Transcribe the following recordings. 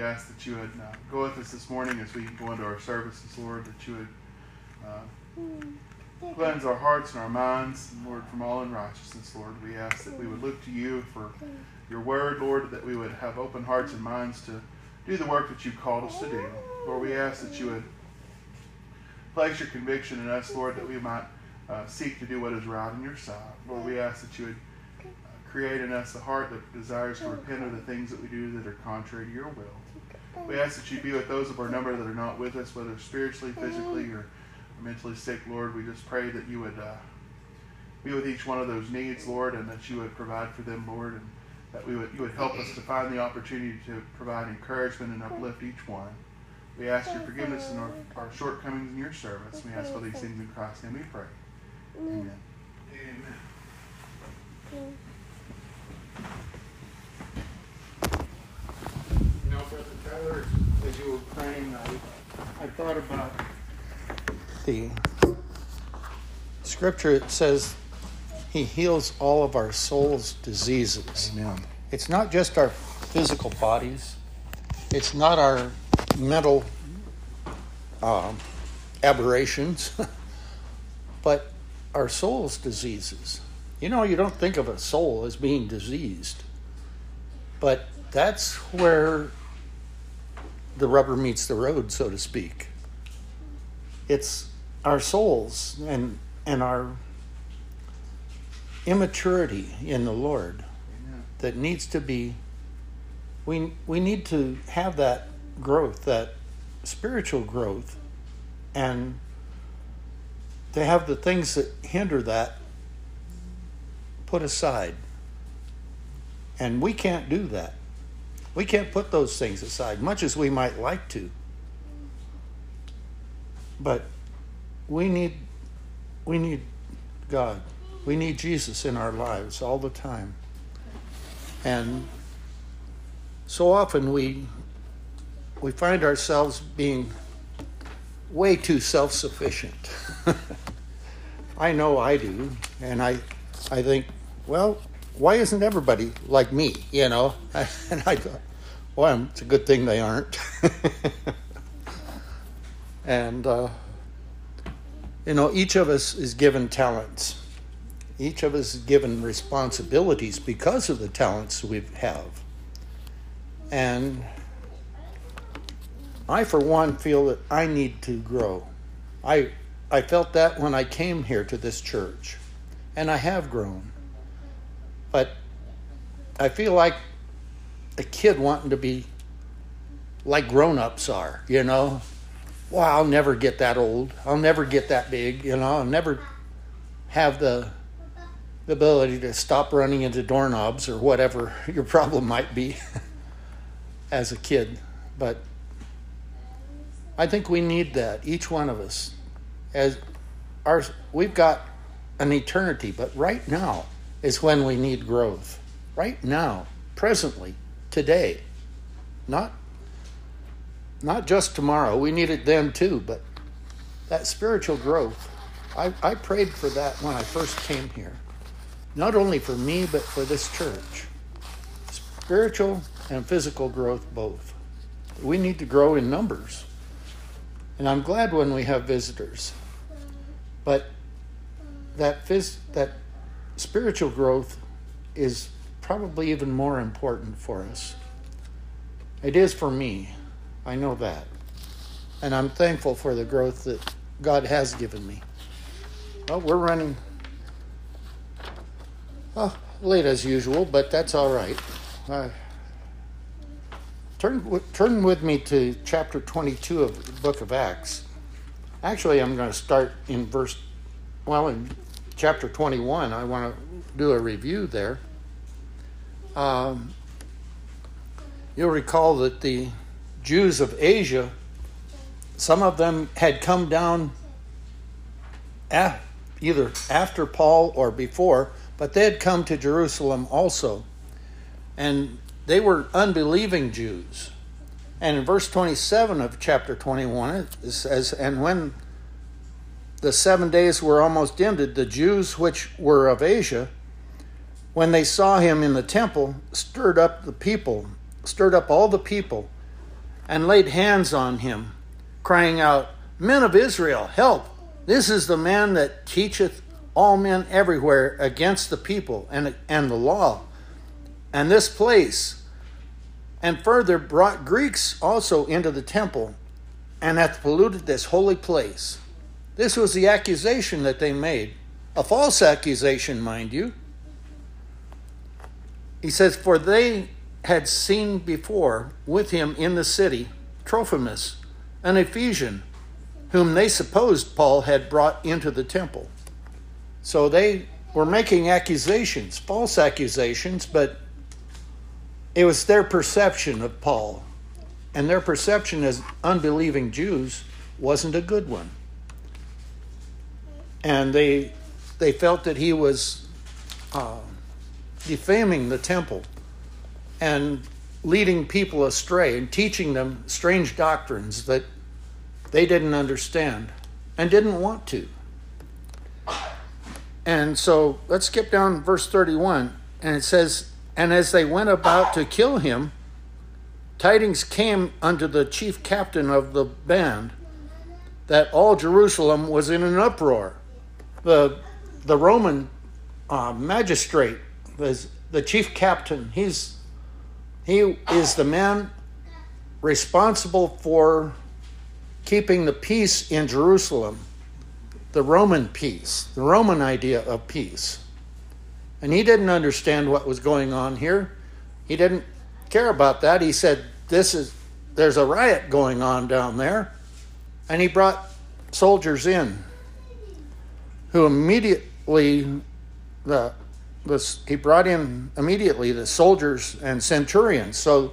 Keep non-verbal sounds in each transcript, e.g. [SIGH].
ask that you would uh, go with us this morning as we go into our services, Lord, that you would uh, cleanse our hearts and our minds, Lord, from all unrighteousness, Lord. We ask that we would look to you for your word, Lord, that we would have open hearts and minds to do the work that you've called us to do. Lord, we ask that you would place your conviction in us, Lord, that we might uh, seek to do what is right in your sight. Lord, we ask that you would uh, create in us a heart that desires to repent of the things that we do that are contrary to your will. We ask that you be with those of our number that are not with us, whether spiritually, physically, or mentally sick, Lord. We just pray that you would uh, be with each one of those needs, Lord, and that you would provide for them, Lord, and that we would you would help us to find the opportunity to provide encouragement and uplift each one. We ask your forgiveness in our, our shortcomings in your service. We ask all these things in Christ's name we pray. Amen. You know, Brother Tyler, as you were praying, I, I thought about the scripture. It says he heals all of our soul's diseases. Amen. It's not just our physical bodies, it's not our mental um, aberrations, [LAUGHS] but our soul's diseases. You know, you don't think of a soul as being diseased, but that's where the rubber meets the road, so to speak. It's our souls and and our immaturity in the Lord that needs to be we we need to have that growth that spiritual growth and to have the things that hinder that put aside. And we can't do that. We can't put those things aside much as we might like to. But we need we need god. We need jesus in our lives all the time. And so often we we find ourselves being way too self-sufficient. [LAUGHS] I know I do, and I I think, well, why isn't everybody like me? You know, [LAUGHS] and I thought, well, it's a good thing they aren't. [LAUGHS] and uh, you know, each of us is given talents. Each of us is given responsibilities because of the talents we have. And I, for one, feel that I need to grow. I, I felt that when I came here to this church, and I have grown. But I feel like a kid wanting to be like grown ups are, you know? Well, I'll never get that old. I'll never get that big, you know? I'll never have the, the ability to stop running into doorknobs or whatever [LAUGHS] your problem might be [LAUGHS] as a kid. But I think we need that, each one of us. As our, we've got an eternity, but right now is when we need growth. Right now, presently, today. Not not just tomorrow. We need it then too, but that spiritual growth. I, I prayed for that when I first came here. Not only for me, but for this church. Spiritual and physical growth both. We need to grow in numbers. And I'm glad when we have visitors. But that phys- that spiritual growth is probably even more important for us. It is for me. I know that. And I'm thankful for the growth that God has given me. Well, we're running oh, late as usual, but that's all right. Uh, turn, turn with me to chapter 22 of the book of Acts. Actually, I'm going to start in verse, well, in chapter 21. I want to do a review there. Um, you'll recall that the Jews of Asia, some of them had come down af- either after Paul or before, but they had come to Jerusalem also. And they were unbelieving Jews. And in verse 27 of chapter 21, it says, And when the seven days were almost ended, the Jews which were of Asia, when they saw him in the temple, stirred up the people, stirred up all the people, and laid hands on him, crying out, Men of Israel, help! This is the man that teacheth all men everywhere against the people and, and the law, and this place. And further brought Greeks also into the temple, and hath polluted this holy place. This was the accusation that they made. A false accusation, mind you. He says, For they had seen before with him in the city Trophimus, an Ephesian, whom they supposed Paul had brought into the temple. So they were making accusations, false accusations, but it was their perception of Paul. And their perception as unbelieving Jews wasn't a good one. And they they felt that he was uh, defaming the temple and leading people astray and teaching them strange doctrines that they didn't understand and didn't want to. And so let's skip down verse 31. And it says, And as they went about to kill him, tidings came unto the chief captain of the band that all Jerusalem was in an uproar. The, the Roman uh, magistrate, the, the chief captain, he's, he is the man responsible for keeping the peace in Jerusalem, the Roman peace, the Roman idea of peace. And he didn't understand what was going on here. He didn't care about that. He said, This is there's a riot going on down there. And he brought soldiers in who immediately the, the he brought in immediately the soldiers and centurions. So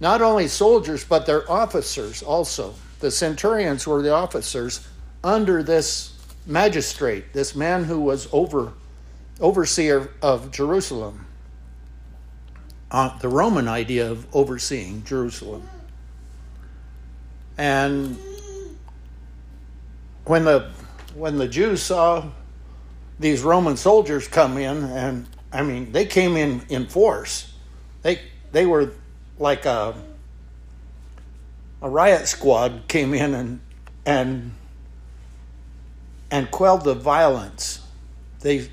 not only soldiers, but their officers also. The centurions were the officers under this magistrate, this man who was over overseer of Jerusalem. Uh, the Roman idea of overseeing Jerusalem. And when the when the Jews saw these Roman soldiers come in, and I mean they came in in force. They they were like a a riot squad came in and and and quelled the violence. They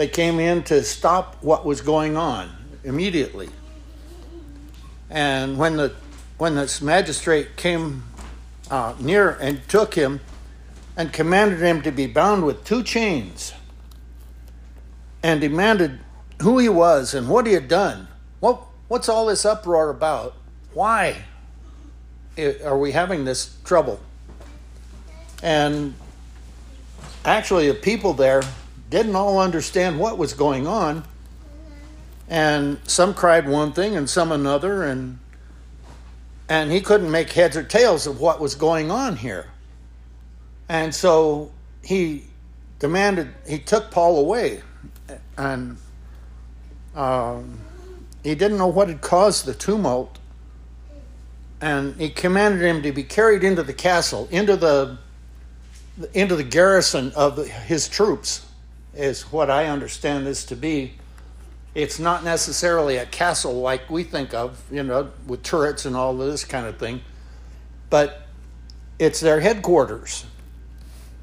they came in to stop what was going on immediately. And when the when this magistrate came uh, near and took him and commanded him to be bound with two chains and demanded who he was and what he had done. What, what's all this uproar about? Why are we having this trouble? And actually, the people there didn't all understand what was going on. And some cried one thing and some another, and and he couldn't make heads or tails of what was going on here. And so he demanded, he took Paul away, and um, he didn't know what had caused the tumult. And he commanded him to be carried into the castle, into the into the garrison of his troops, is what I understand this to be. It's not necessarily a castle like we think of, you know, with turrets and all this kind of thing, but it's their headquarters,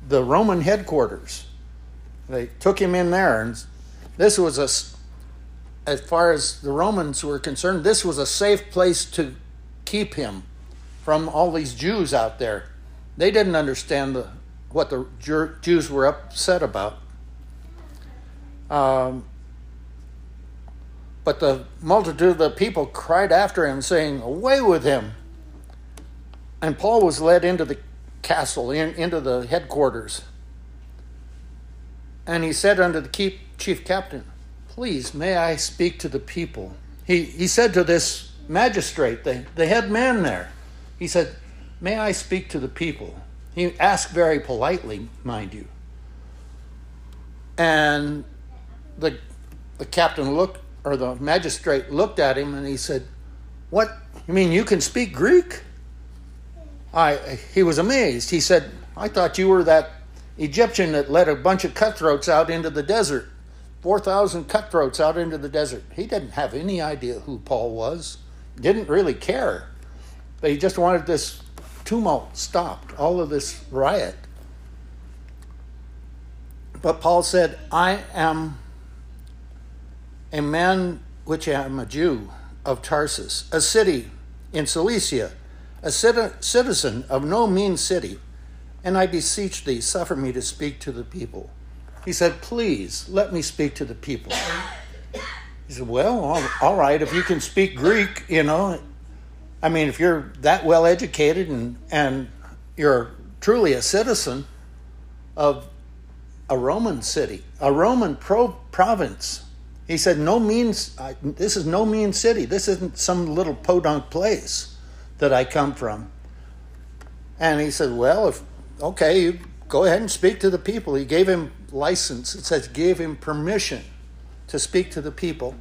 the Roman headquarters. They took him in there, and this was a, as far as the Romans were concerned, this was a safe place to keep him from all these Jews out there. They didn't understand the, what the Jews were upset about. Um, but the multitude of the people cried after him, saying, Away with him! And Paul was led into the castle, in, into the headquarters. And he said unto the chief captain, Please, may I speak to the people? He, he said to this magistrate, the, the head man there, he said, May I speak to the people? He asked very politely, mind you. And the, the captain looked or the magistrate looked at him and he said, What? You mean you can speak Greek? I, he was amazed. He said, I thought you were that Egyptian that led a bunch of cutthroats out into the desert. 4,000 cutthroats out into the desert. He didn't have any idea who Paul was, didn't really care. But he just wanted this tumult stopped, all of this riot. But Paul said, I am a man which I am a Jew of Tarsus, a city in Cilicia, a citizen of no mean city, and I beseech thee, suffer me to speak to the people. He said, Please let me speak to the people. He said, Well, all, all right, if you can speak Greek, you know, I mean, if you're that well educated and, and you're truly a citizen of a Roman city, a Roman pro- province, he said, "No means this is no mean city. This isn't some little podunk place that I come from." And he said, "Well, if okay, you go ahead and speak to the people. He gave him license. It says, gave him permission to speak to the people.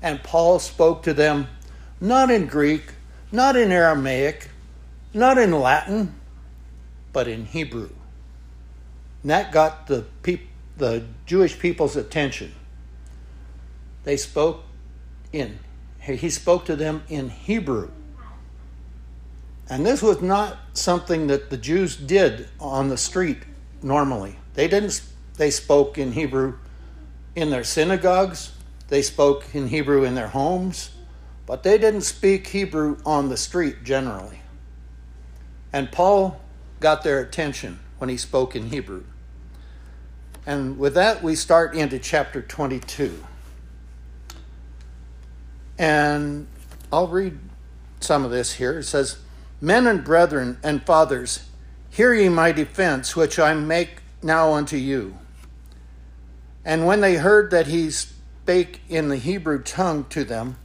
And Paul spoke to them not in Greek, not in Aramaic, not in Latin, but in Hebrew. And that got the, peop- the Jewish people's attention. They spoke in, he spoke to them in Hebrew. And this was not something that the Jews did on the street normally. They didn't they spoke in Hebrew in their synagogues, they spoke in Hebrew in their homes, but they didn't speak Hebrew on the street generally. And Paul got their attention when he spoke in Hebrew. And with that, we start into chapter 22. And I'll read some of this here. It says, Men and brethren and fathers, hear ye my defense, which I make now unto you. And when they heard that he spake in the Hebrew tongue to them,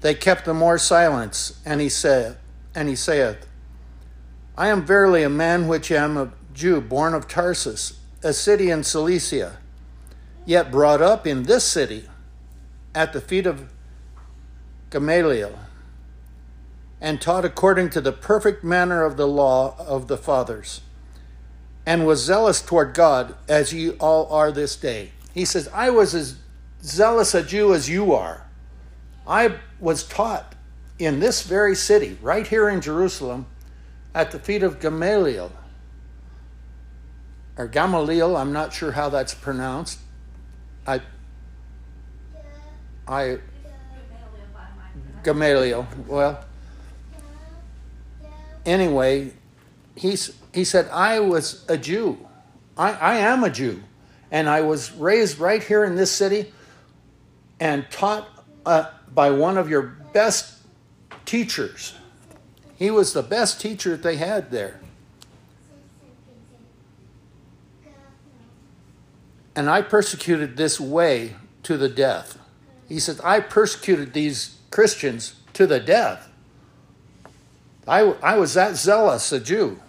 they kept the more silence. And he said, and he saith, I am verily a man which am a Jew, born of Tarsus, a city in Cilicia, yet brought up in this city, at the feet of Gamaliel, and taught according to the perfect manner of the law of the fathers, and was zealous toward God, as ye all are this day. He says, I was as zealous a Jew as you are. I was taught in this very city, right here in Jerusalem, at the feet of Gamaliel, or Gamaliel, I'm not sure how that's pronounced. I, I, Gamaliel. Well, anyway, he's, he said, I was a Jew. I, I am a Jew. And I was raised right here in this city and taught uh, by one of your best teachers. He was the best teacher they had there. And I persecuted this way to the death. He said, I persecuted these Christians to the death. I, I was that zealous a Jew,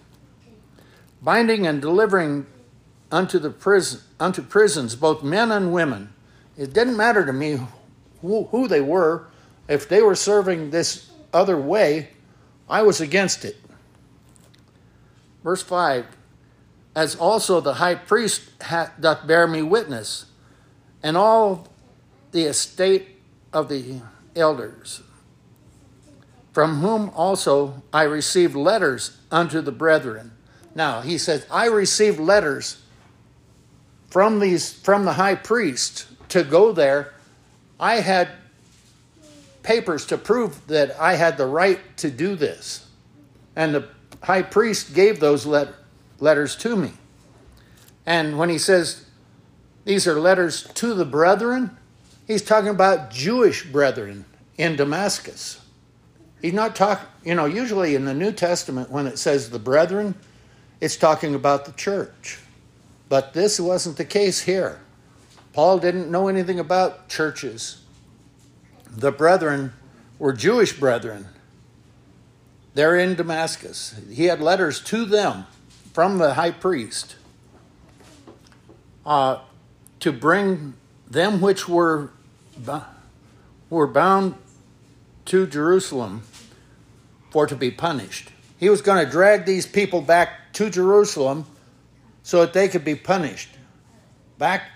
binding and delivering unto the prison unto prisons both men and women. It didn't matter to me who, who they were. If they were serving this other way, I was against it. Verse 5 As also the high priest hath, doth bear me witness, and all the estate of the elders, from whom also I received letters unto the brethren. Now, he says, I received letters from these from the high priest to go there. I had papers to prove that I had the right to do this. And the high priest gave those let, letters to me. And when he says these are letters to the brethren, he's talking about Jewish brethren in Damascus. He's not talking, you know, usually in the New Testament, when it says the brethren, it's talking about the church. But this wasn't the case here. Paul didn't know anything about churches. The brethren were Jewish brethren. They're in Damascus. He had letters to them from the high priest uh, to bring them which were, were bound to Jerusalem for to be punished. He was going to drag these people back to Jerusalem so that they could be punished, back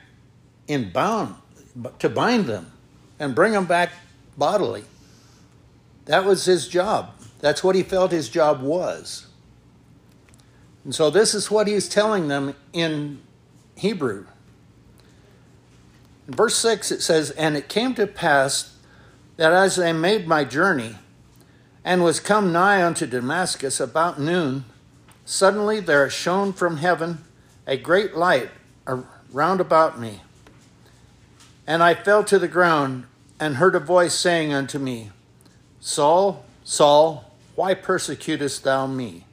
in bound, to bind them and bring them back bodily. That was his job. That's what he felt his job was. And so this is what he's telling them in Hebrew. Verse 6 it says, And it came to pass that as I made my journey, and was come nigh unto Damascus about noon, suddenly there shone from heaven a great light round about me. And I fell to the ground and heard a voice saying unto me, Saul, Saul, why persecutest thou me?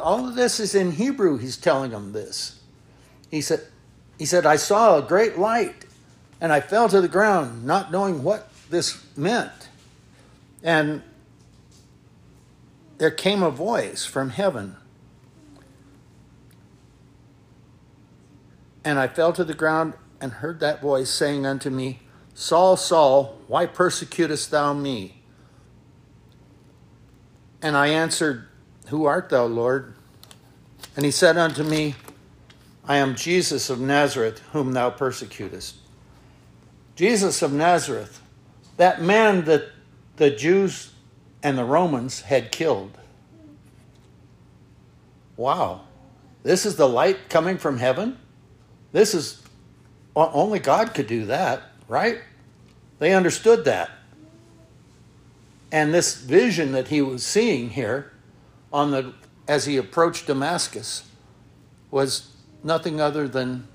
All of this is in Hebrew, he's telling them this. He said, he said, I saw a great light and I fell to the ground, not knowing what this meant. And there came a voice from heaven And I fell to the ground and heard that voice saying unto me, Saul, Saul, why persecutest thou me? And I answered, Who art thou, Lord? And he said unto me, I am Jesus of Nazareth, whom thou persecutest. Jesus of Nazareth, that man that the Jews and the Romans had killed. Wow. This is the light coming from heaven? This is only God could do that, right? They understood that. And this vision that he was seeing here on the as he approached Damascus was nothing other than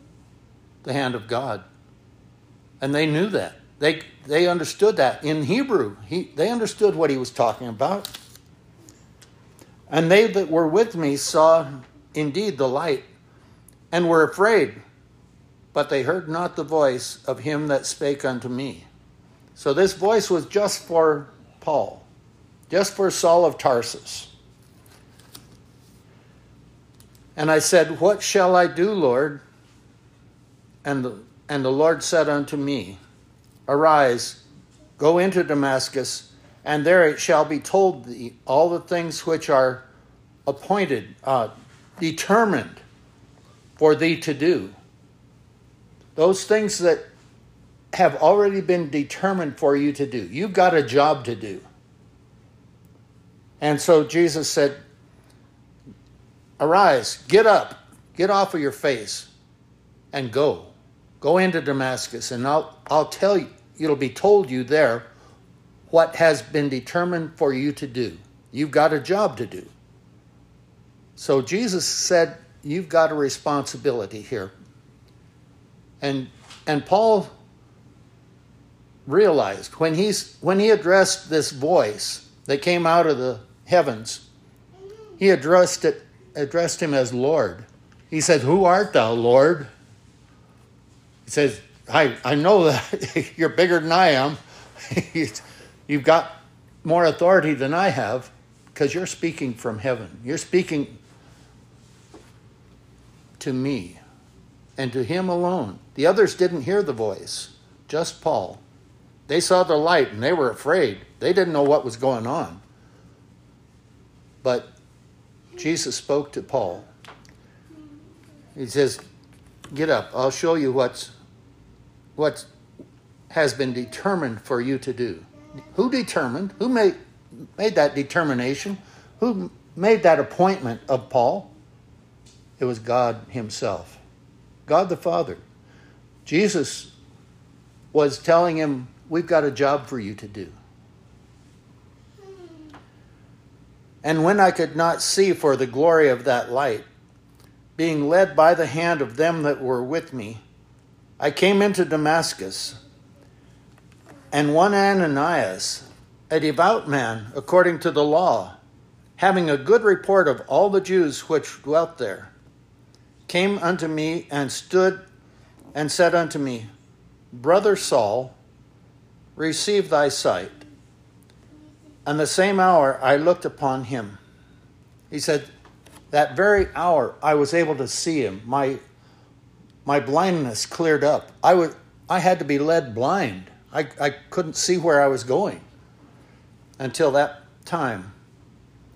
the hand of God. And they knew that. They they understood that in Hebrew. He, they understood what he was talking about. And they that were with me saw indeed the light and were afraid, but they heard not the voice of him that spake unto me. So this voice was just for Paul, just for Saul of Tarsus. And I said, What shall I do, Lord? And the, and the Lord said unto me, Arise, go into Damascus, and there it shall be told thee all the things which are appointed, uh, determined for thee to do. Those things that have already been determined for you to do. You've got a job to do. And so Jesus said, Arise, get up, get off of your face, and go. Go into Damascus, and I'll, I'll tell you, it'll be told you there what has been determined for you to do. You've got a job to do. So Jesus said, You've got a responsibility here. And, and Paul realized when, he's, when he addressed this voice that came out of the heavens, he addressed, it, addressed him as Lord. He said, Who art thou, Lord? He says, I, I know that [LAUGHS] you're bigger than I am. [LAUGHS] You've got more authority than I have because you're speaking from heaven. You're speaking to me and to him alone. The others didn't hear the voice, just Paul. They saw the light and they were afraid. They didn't know what was going on. But Jesus spoke to Paul. He says, Get up, I'll show you what's what has been determined for you to do. Who determined? Who made made that determination? Who made that appointment of Paul? It was God himself. God the Father. Jesus was telling him, We've got a job for you to do. And when I could not see for the glory of that light, being led by the hand of them that were with me, I came into Damascus, and one Ananias, a devout man according to the law, having a good report of all the Jews which dwelt there, came unto me and stood and said unto me, Brother Saul, receive thy sight. And the same hour I looked upon him. He said, That very hour I was able to see him. My my blindness cleared up. I was I had to be led blind. I, I couldn't see where I was going until that time.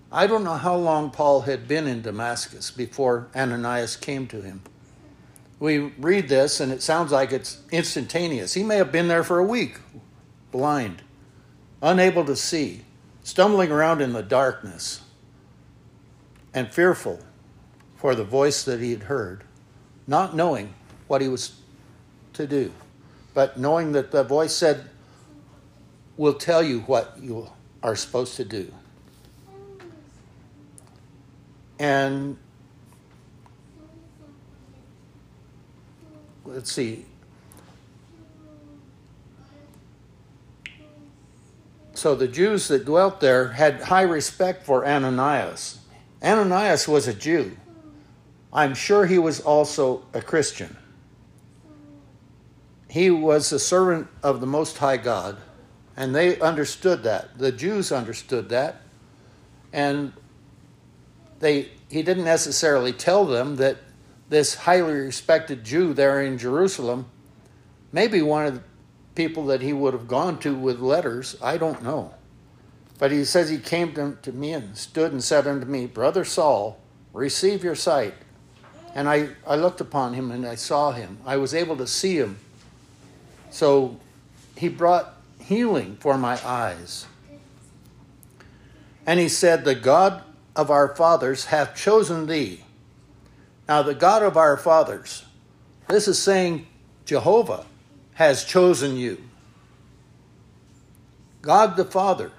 I don't know how long Paul had been in Damascus before Ananias came to him. We read this and it sounds like it's instantaneous. He may have been there for a week, blind, unable to see, stumbling around in the darkness, and fearful for the voice that he had heard, not knowing what he was to do, but knowing that the voice said, We'll tell you what you are supposed to do. And let's see. So the Jews that dwelt there had high respect for Ananias. Ananias was a Jew. I'm sure he was also a Christian he was a servant of the Most High God, and they understood that. The Jews understood that, and they he didn't necessarily tell them that this highly respected Jew there in Jerusalem, maybe one of the people that he would have gone to with letters, I don't know. But he says he came to, to me and stood and said unto me, Brother Saul, receive your sight. And I, I looked upon him and I saw him. I was able to see him. So he brought healing for my eyes. And he said, The God of our fathers hath chosen thee. Now, the God of our fathers, this is saying Jehovah has chosen you. God the Father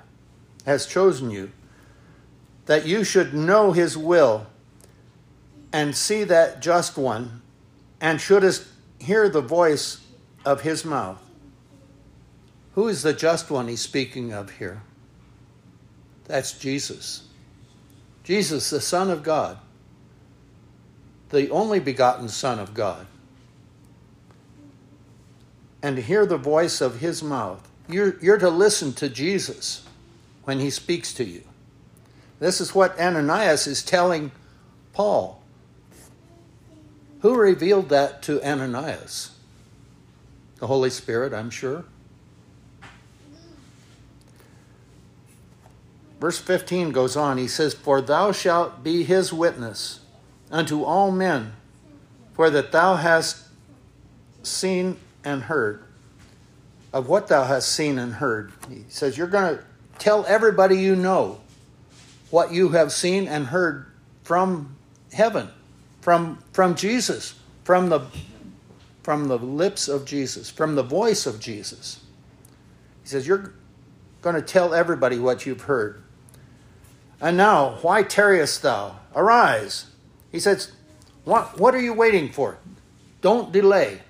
has chosen you that you should know his will and see that just one, and shouldst hear the voice of his mouth. Who is the just one he's speaking of here? That's Jesus. Jesus, the Son of God, the only begotten Son of God. And hear the voice of his mouth. You're, you're to listen to Jesus when he speaks to you. This is what Ananias is telling Paul. Who revealed that to Ananias? The Holy Spirit, I'm sure. Verse 15 goes on. He says, For thou shalt be his witness unto all men, for that thou hast seen and heard of what thou hast seen and heard. He says, You're going to tell everybody you know what you have seen and heard from heaven, from, from Jesus, from the, from the lips of Jesus, from the voice of Jesus. He says, You're going to tell everybody what you've heard. And now, why tarriest thou? Arise. He says, What, what are you waiting for? Don't delay.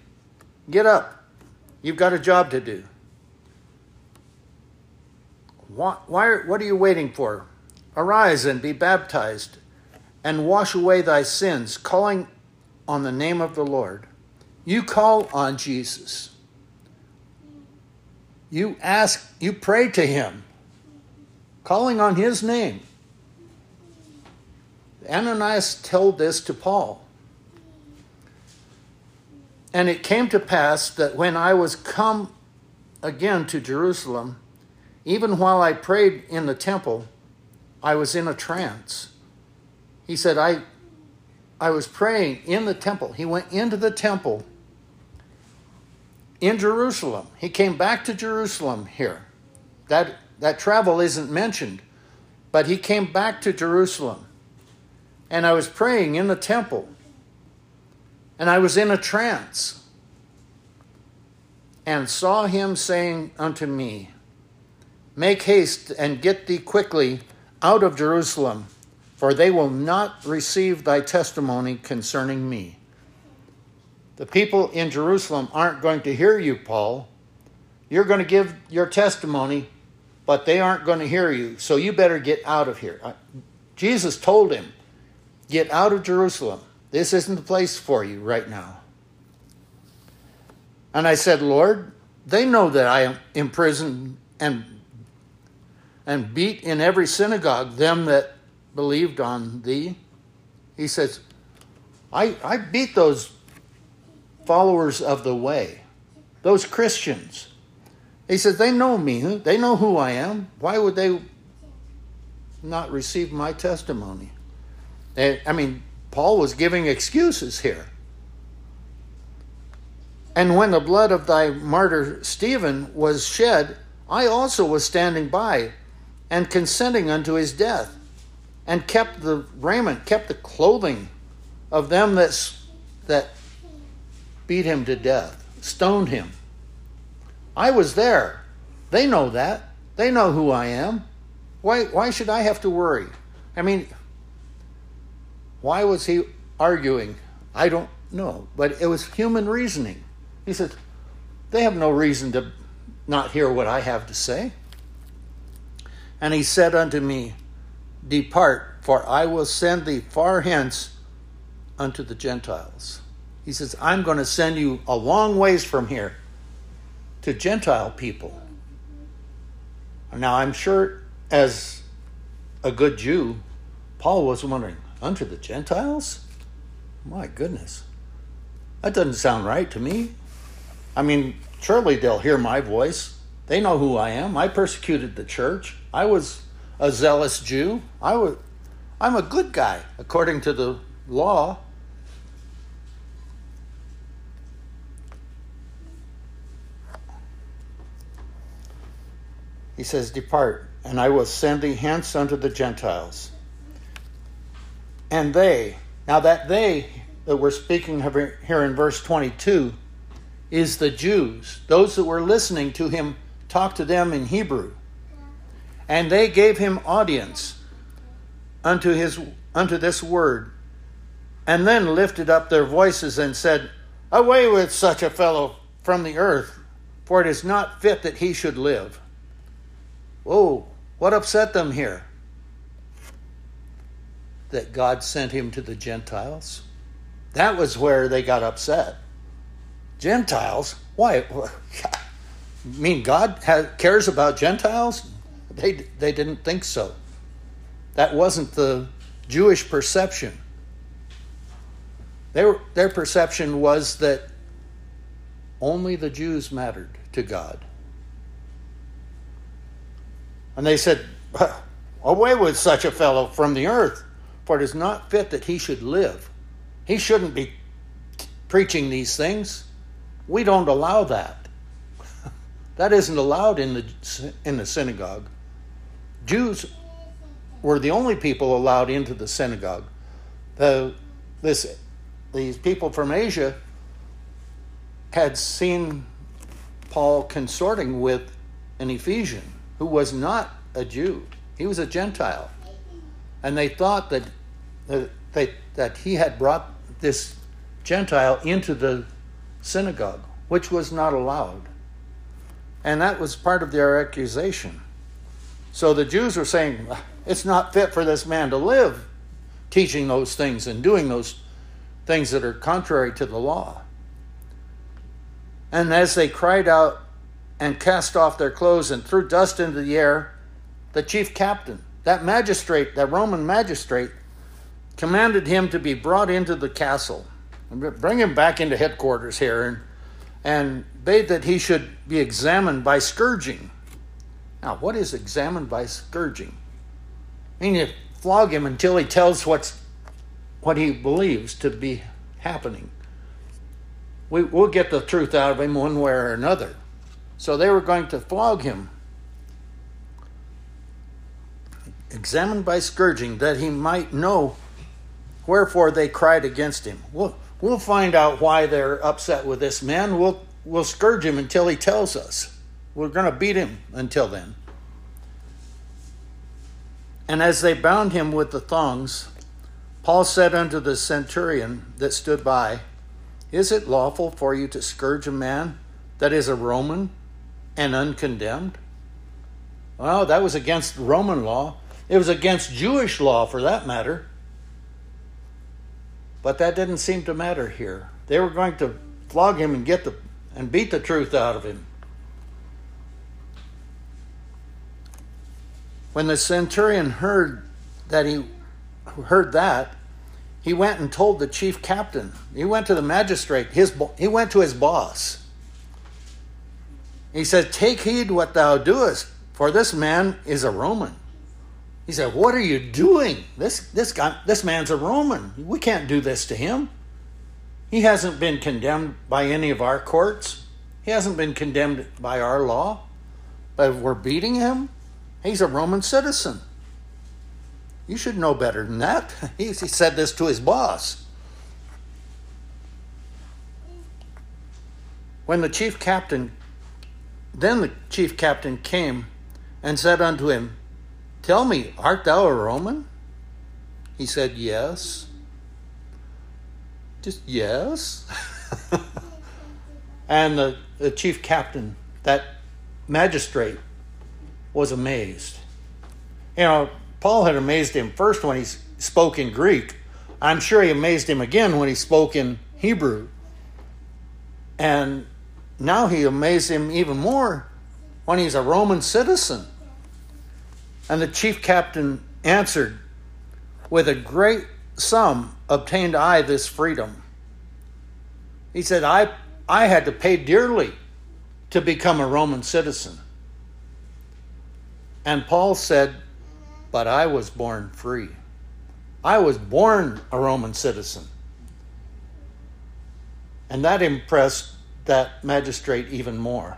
Get up. You've got a job to do. Why, why, what are you waiting for? Arise and be baptized and wash away thy sins, calling on the name of the Lord. You call on Jesus. You ask, you pray to him, calling on his name. Ananias told this to Paul. And it came to pass that when I was come again to Jerusalem, even while I prayed in the temple, I was in a trance. He said, I, I was praying in the temple. He went into the temple in Jerusalem. He came back to Jerusalem here. That, that travel isn't mentioned, but he came back to Jerusalem and I was praying in the temple, and I was in a trance, and saw him saying unto me, Make haste and get thee quickly out of Jerusalem, for they will not receive thy testimony concerning me. The people in Jerusalem aren't going to hear you, Paul. You're going to give your testimony, but they aren't going to hear you, so you better get out of here. Jesus told him, Get out of Jerusalem. This isn't the place for you right now. And I said, Lord, they know that I am imprisoned and and beat in every synagogue them that believed on thee. He says, I, I beat those followers of the way, those Christians. He says, they know me, they know who I am. Why would they not receive my testimony? I mean, Paul was giving excuses here. And when the blood of thy martyr Stephen was shed, I also was standing by and consenting unto his death, and kept the raiment, kept the clothing of them that, that beat him to death, stoned him. I was there. They know that. They know who I am. Why, why should I have to worry? I mean, why was he arguing? I don't know. But it was human reasoning. He said, They have no reason to not hear what I have to say. And he said unto me, Depart, for I will send thee far hence unto the Gentiles. He says, I'm going to send you a long ways from here to Gentile people. Now, I'm sure as a good Jew, Paul was wondering, unto the Gentiles? My goodness. That doesn't sound right to me. I mean, surely they'll hear my voice. They know who I am. I persecuted the church. I was a zealous Jew. I was I'm a good guy according to the law. He says, Depart, and I will send thee hence unto the Gentiles. And they, now that they that we're speaking of here in verse 22 is the Jews, those that were listening to him talk to them in Hebrew. And they gave him audience unto his unto this word, and then lifted up their voices and said, Away with such a fellow from the earth, for it is not fit that he should live. Whoa, what upset them here? That God sent him to the Gentiles. That was where they got upset. Gentiles? Why? I [LAUGHS] mean, God has, cares about Gentiles? They, they didn't think so. That wasn't the Jewish perception. Their, their perception was that only the Jews mattered to God. And they said, Away with such a fellow from the earth, for it is not fit that he should live. He shouldn't be preaching these things. We don't allow that. [LAUGHS] that isn't allowed in the, in the synagogue. Jews were the only people allowed into the synagogue. The, this, these people from Asia had seen Paul consorting with an Ephesian who was not a Jew. He was a Gentile. And they thought that, that, they, that he had brought this Gentile into the synagogue, which was not allowed. And that was part of their accusation. So the Jews were saying, it's not fit for this man to live teaching those things and doing those things that are contrary to the law. And as they cried out and cast off their clothes and threw dust into the air, the chief captain, that magistrate, that Roman magistrate, commanded him to be brought into the castle bring him back into headquarters here and, and bade that he should be examined by scourging. Now, what is examined by scourging? I mean, you flog him until he tells what's what he believes to be happening. We, we'll get the truth out of him one way or another. So they were going to flog him, examined by scourging, that he might know wherefore they cried against him. We'll, we'll find out why they're upset with this man. We'll, we'll scourge him until he tells us. We're going to beat him until then. And as they bound him with the thongs, Paul said unto the centurion that stood by, Is it lawful for you to scourge a man that is a Roman and uncondemned? Well, that was against Roman law. It was against Jewish law for that matter. But that didn't seem to matter here. They were going to flog him and get the and beat the truth out of him. When the centurion heard that he heard that, he went and told the chief captain. He went to the magistrate. His he went to his boss. He said, "Take heed what thou doest, for this man is a Roman." He said, "What are you doing? This this guy this man's a Roman. We can't do this to him. He hasn't been condemned by any of our courts. He hasn't been condemned by our law. But we're beating him. He's a Roman citizen. You should know better than that. [LAUGHS] He, said this to his boss. When the chief captain, then the chief captain came and said unto him, Tell me, art thou a Roman? He said, Yes. Just yes. [LAUGHS] and the, the chief captain, that magistrate, was amazed. You know, Paul had amazed him first when he spoke in Greek. I'm sure he amazed him again when he spoke in Hebrew. And now he amazed him even more when he's a Roman citizen. And the chief captain answered with a great sum obtained I this freedom? He said, I, I had to pay dearly to become a Roman citizen. And Paul said, But I was born free. I was born a Roman citizen. And that impressed that magistrate even more.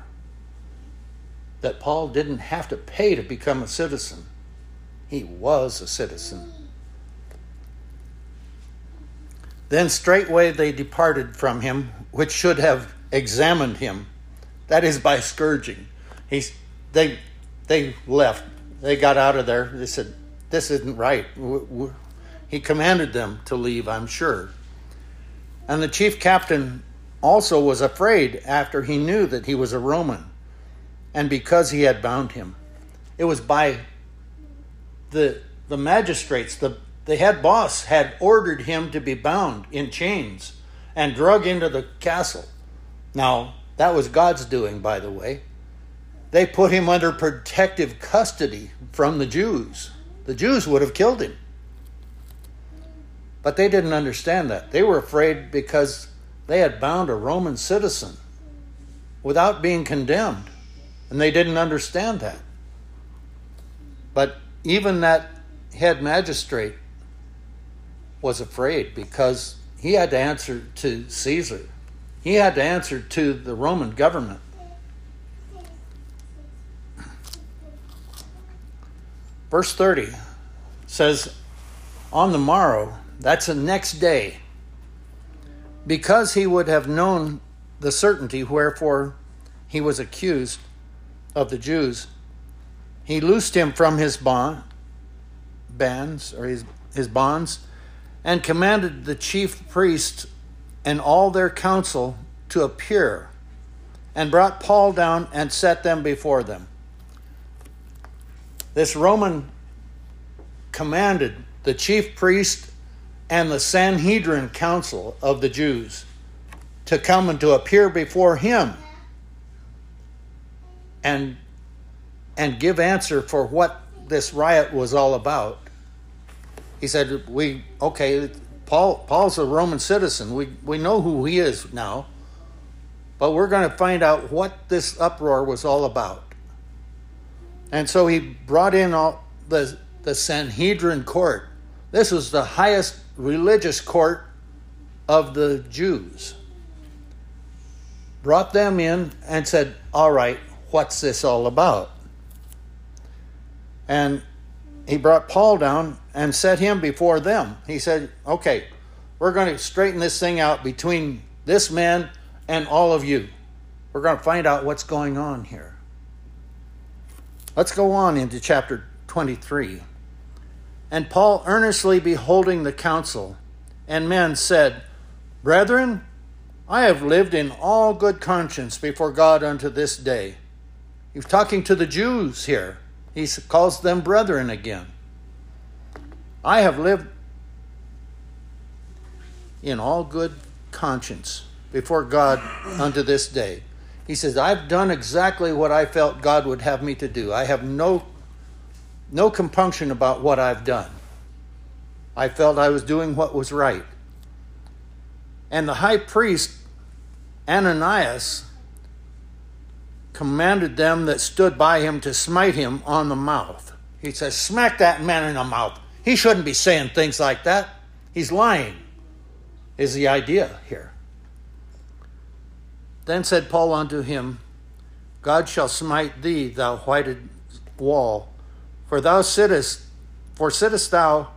That Paul didn't have to pay to become a citizen, he was a citizen. Then straightway they departed from him, which should have examined him. That is by scourging. He's, they, they left. They got out of there. They said, This isn't right. He commanded them to leave, I'm sure. And the chief captain also was afraid after he knew that he was a Roman, and because he had bound him. It was by the, the magistrates, the, the head boss had ordered him to be bound in chains and drug into the castle. Now, that was God's doing, by the way. They put him under protective custody from the Jews. The Jews would have killed him. But they didn't understand that. They were afraid because they had bound a Roman citizen without being condemned. And they didn't understand that. But even that head magistrate was afraid because he had to answer to Caesar. He had to answer to the Roman government. Verse 30 says, On the morrow, that's the next day, because he would have known the certainty wherefore he was accused of the Jews, he loosed him from his bond, bands or his, his bonds and commanded the chief priests and all their council to appear and brought Paul down and set them before them. This Roman commanded the chief priest and the Sanhedrin council of the Jews to come and to appear before him and and give answer for what this riot was all about. He said, "We okay, Paul Paul's a Roman citizen. We we know who he is now, but we're going to find out what this uproar was all about." And so he brought in all the the Sanhedrin court. This was the highest religious court of the Jews. Brought them in and said, All right, what's this all about? And he brought Paul down and set him before them. He said, Okay, we're going to straighten this thing out between this man and all of you. We're going to find out what's going on here. Let's go on into chapter 23. And Paul, earnestly beholding the council and men, said, Brethren, I have lived in all good conscience before God unto this day. He's talking to the Jews here. He calls them brethren again. I have lived in all good conscience before God unto this day. He says, I've done exactly what I felt God would have me to do. I have no no compunction about what I've done. I felt I was doing what was right. And the high priest, Ananias, commanded them that stood by him to smite him on the mouth. He says, Smack that man in the mouth. He shouldn't be saying things like that. He's lying, is the idea here. Then said Paul unto him, God shall smite thee, thou whited wall for thou sittest, for sittest thou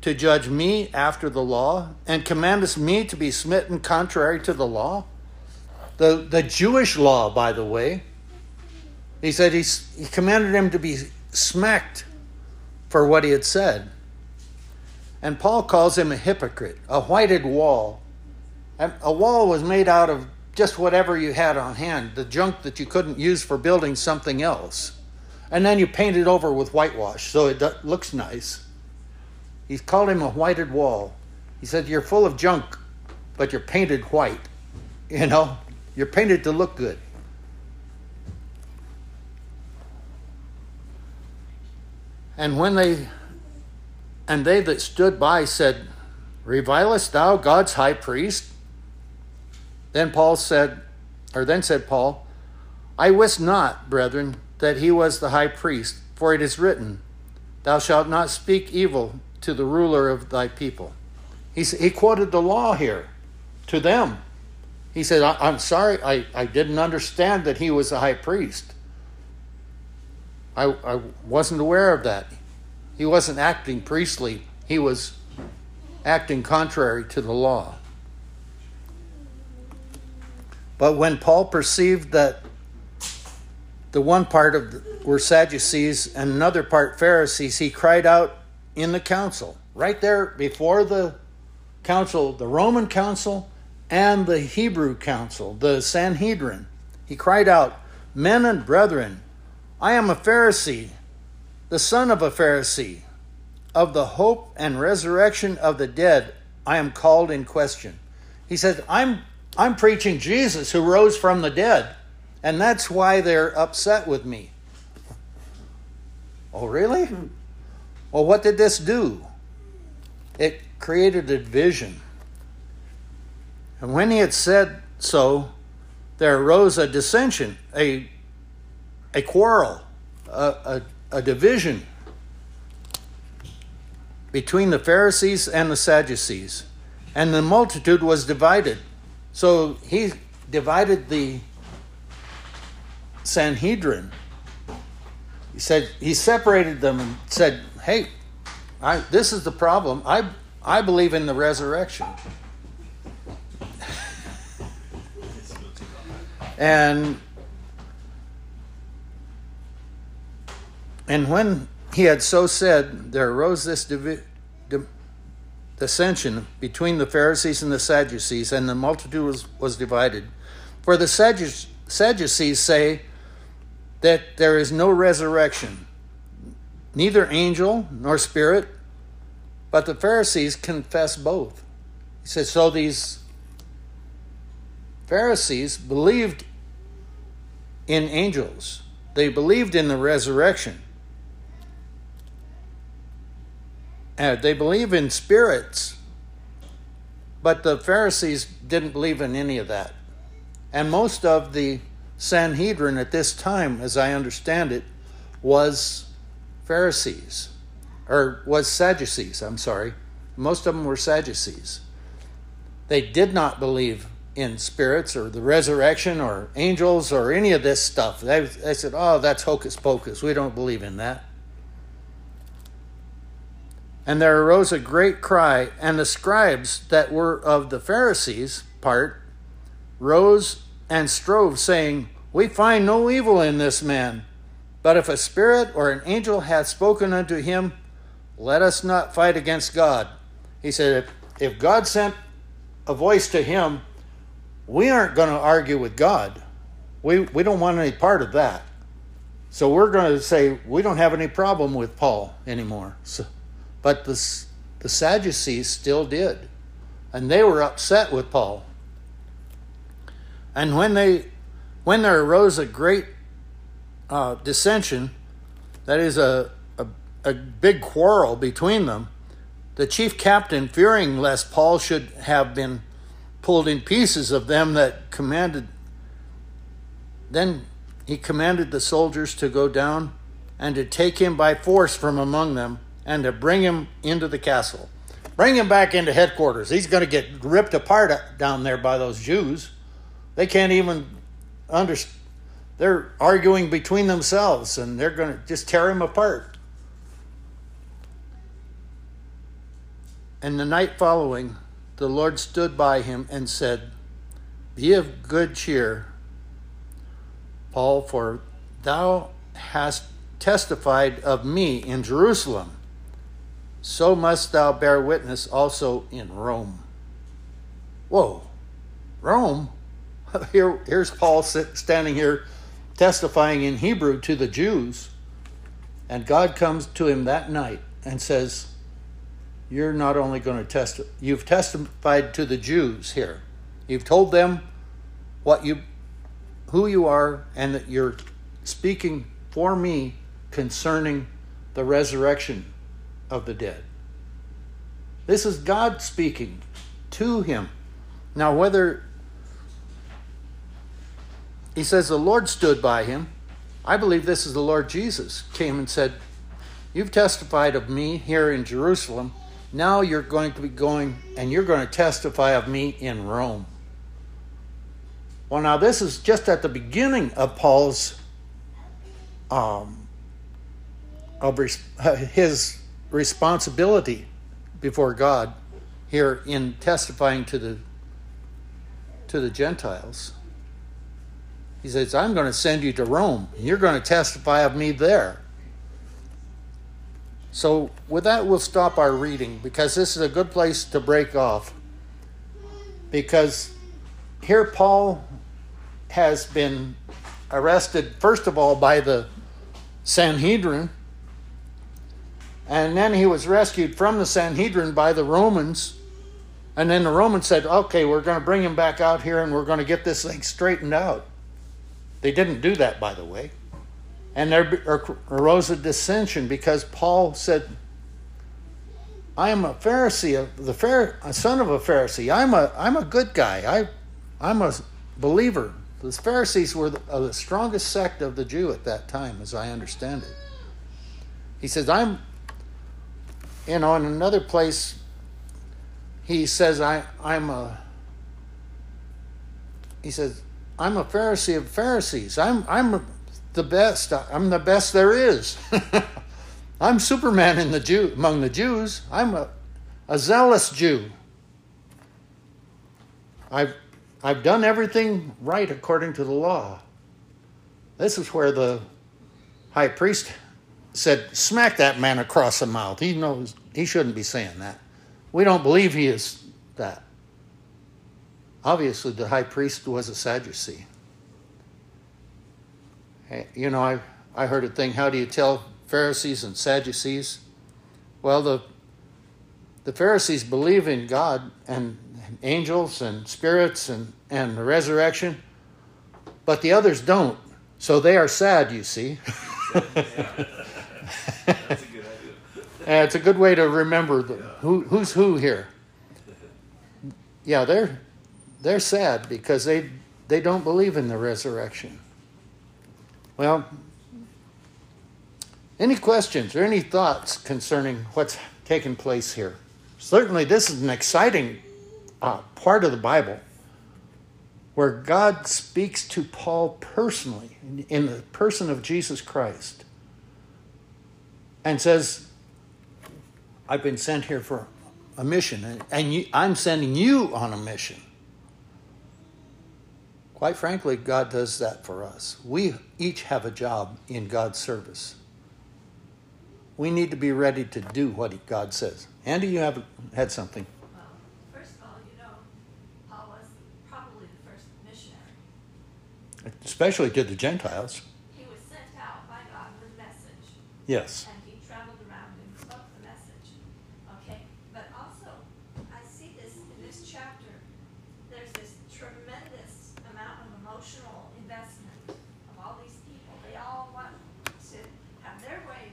to judge me after the law, and commandest me to be smitten contrary to the law? The, the Jewish law, by the way, he said he, he commanded him to be smacked for what he had said. And Paul calls him a hypocrite, a whited wall. A wall was made out of just whatever you had on hand, the junk that you couldn't use for building something else and then you paint it over with whitewash so it looks nice. He's called him a whited wall. He said, You're full of junk, but you're painted white. You know, you're painted to look good. And when they, and they that stood by said, Revilest thou God's high priest? Then Paul said, or then said Paul, I wist not, brethren, that he was the high priest, for it is written, Thou shalt not speak evil to the ruler of thy people. He, he quoted the law here to them. He said, I, am sorry, I, I didn't understand that he was a high priest. I, I wasn't aware of that. He wasn't acting priestly, he was acting contrary to the law. But when Paul perceived that the one part of the, were Sadducees and another part Pharisees, he cried out in the council, right there before the council, the Roman council and the Hebrew council, the Sanhedrin. He cried out, Men and brethren, I am a Pharisee, the son of a Pharisee. Of the hope and resurrection of the dead, I am called in question. He said, I'm, I'm preaching Jesus who rose from the dead, and that's why they're upset with me. Oh, really? Well, what did this do? It created a division. And when he had said so, there arose a dissension, a, a quarrel, a, a, a division between the Pharisees and the Sadducees. And the multitude was divided. So he divided the Sanhedrin. He said he separated them and said, "Hey, I, this is the problem. I I believe in the resurrection." [LAUGHS] and and when he had so said, there arose this divi- di- dissension between the Pharisees and the Sadducees, and the multitude was, was divided. For the Sadducees, Sadducees say that there is no resurrection, neither angel nor spirit, but the Pharisees confess both. He says, so these Pharisees believed in angels, they believed in the resurrection. Uh, they believe in spirits, but the Pharisees didn't believe in any of that. And most of the Sanhedrin at this time, as I understand it, was Pharisees, or was Sadducees, I'm sorry. Most of them were Sadducees. They did not believe in spirits or the resurrection or angels or any of this stuff. They, they said, oh, that's hocus pocus. We don't believe in that. And there arose a great cry, and the scribes that were of the Pharisees' part rose and strove, saying, We find no evil in this man. But if a spirit or an angel hath spoken unto him, let us not fight against God. He said, If, if God sent a voice to him, we aren't going to argue with God. We, we don't want any part of that. So we're going to say, we don't have any problem with Paul anymore. So, but the, the Sadducees still did. And they were upset with Paul. And when, they, when there arose a great uh, dissension, that is, a, a, a big quarrel between them, the chief captain, fearing lest Paul should have been pulled in pieces of them that commanded, then he commanded the soldiers to go down and to take him by force from among them and to bring him into the castle. Bring him back into headquarters. He's going to get ripped apart down there by those Jews. They can't even understand. They're arguing between themselves and they're going to just tear him apart. And the night following, the Lord stood by him and said, Be of good cheer, Paul, for thou hast testified of me in Jerusalem so must thou bear witness also in Rome. Whoa, Rome? [LAUGHS] Here, here's Paul standing here testifying in Hebrew to the Jews, and God comes to him that night and says, You're not only going to test, you've testified to the Jews here. You've told them what you, who you are, and that you're speaking for me concerning the resurrection of the dead. This is God speaking to him. Now, whether he says the Lord stood by him, I believe this is the Lord Jesus came and said, You've testified of me here in Jerusalem. Now you're going to be going and you're going to testify of me in Rome. Well, now this is just at the beginning of Paul's um, of [LAUGHS] his responsibility before God here in testifying to the to the Gentiles. He says, "I'm going to send you to Rome. And you're going to testify of me there." So, with that, we'll stop our reading because this is a good place to break off. Because here, Paul has been arrested, first of all, by the Sanhedrin, and then he was rescued from the Sanhedrin by the Romans. And then the Romans said, okay, we're going to bring him back out here and we're going to get this thing straightened out. They didn't do that, by the way. And there arose a dissension because Paul said, I am a Pharisee, the Phar- a son of a Pharisee. I'm a, I'm a good guy. I, I'm a believer. The Pharisees were the, uh, the strongest sect of the Jew at that time, as I understand it. He says, I'm, you know, in another place, he says, I, I'm a, he says, I'm a Pharisee of Pharisees. I'm, I'm the best. I'm the best there is. [LAUGHS] I'm Superman in the Jew among the Jews. I'm a, a zealous Jew. I've I've done everything right according to the law. This is where the high priest said, "Smack that man across the mouth. He knows he shouldn't be saying that. We don't believe he is that." Obviously, the high priest was a Sadducee. You know, I, I heard a thing how do you tell Pharisees and Sadducees? Well, the, the Pharisees believe in God and angels and spirits and, and the resurrection, but the others don't. So they are sad, you see. [LAUGHS] That's a good idea. it's a good way to remember the, who, who's who here. Yeah, they're, they're sad because they, they don't believe in the resurrection. Well, any questions or any thoughts concerning what's taking place here? Certainly, this is an exciting uh, part of the Bible where God speaks to Paul personally in the person of Jesus Christ and says, I've been sent here for a mission, and you, I'm sending you on a mission. Quite frankly, God does that for us. We each have a job in God's service. We need to be ready to do what God says. Andy, you have had something. Well, first of all, you know, Paul was probably the first missionary. Especially to the Gentiles. He was sent out by God with a message. Yes. And he traveled around and spoke the message. Okay? But also, I see this in this chapter. There's this tremendous amount of emotional investment of all these people. They all want to have their way,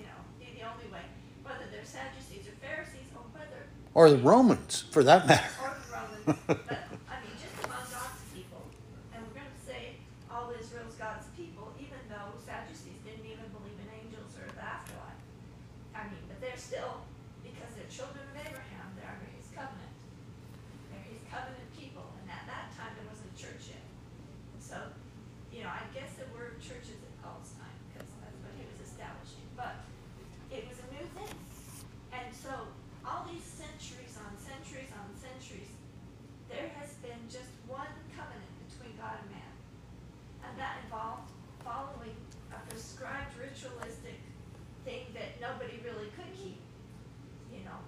you know, be the only way. Whether they're Sadducees or Pharisees or whether Or the Romans, for that matter. or the Romans, [LAUGHS] but I mean, just among God's people. And we're going to say all Israel's God's people, even though Sadducees didn't even believe in angels or the afterlife. I mean, but they're still, because they're children of Abraham, they're under his covenant. They're his covenant people, and at that time there wasn't a church yet. So, you know, I guess there were churches at Paul's time, because that's what he was establishing. But it was a new thing. And so, all these centuries on centuries on centuries, there has been just one covenant between God and man. And that involved following a prescribed ritualistic thing that nobody really could keep, you know, The law.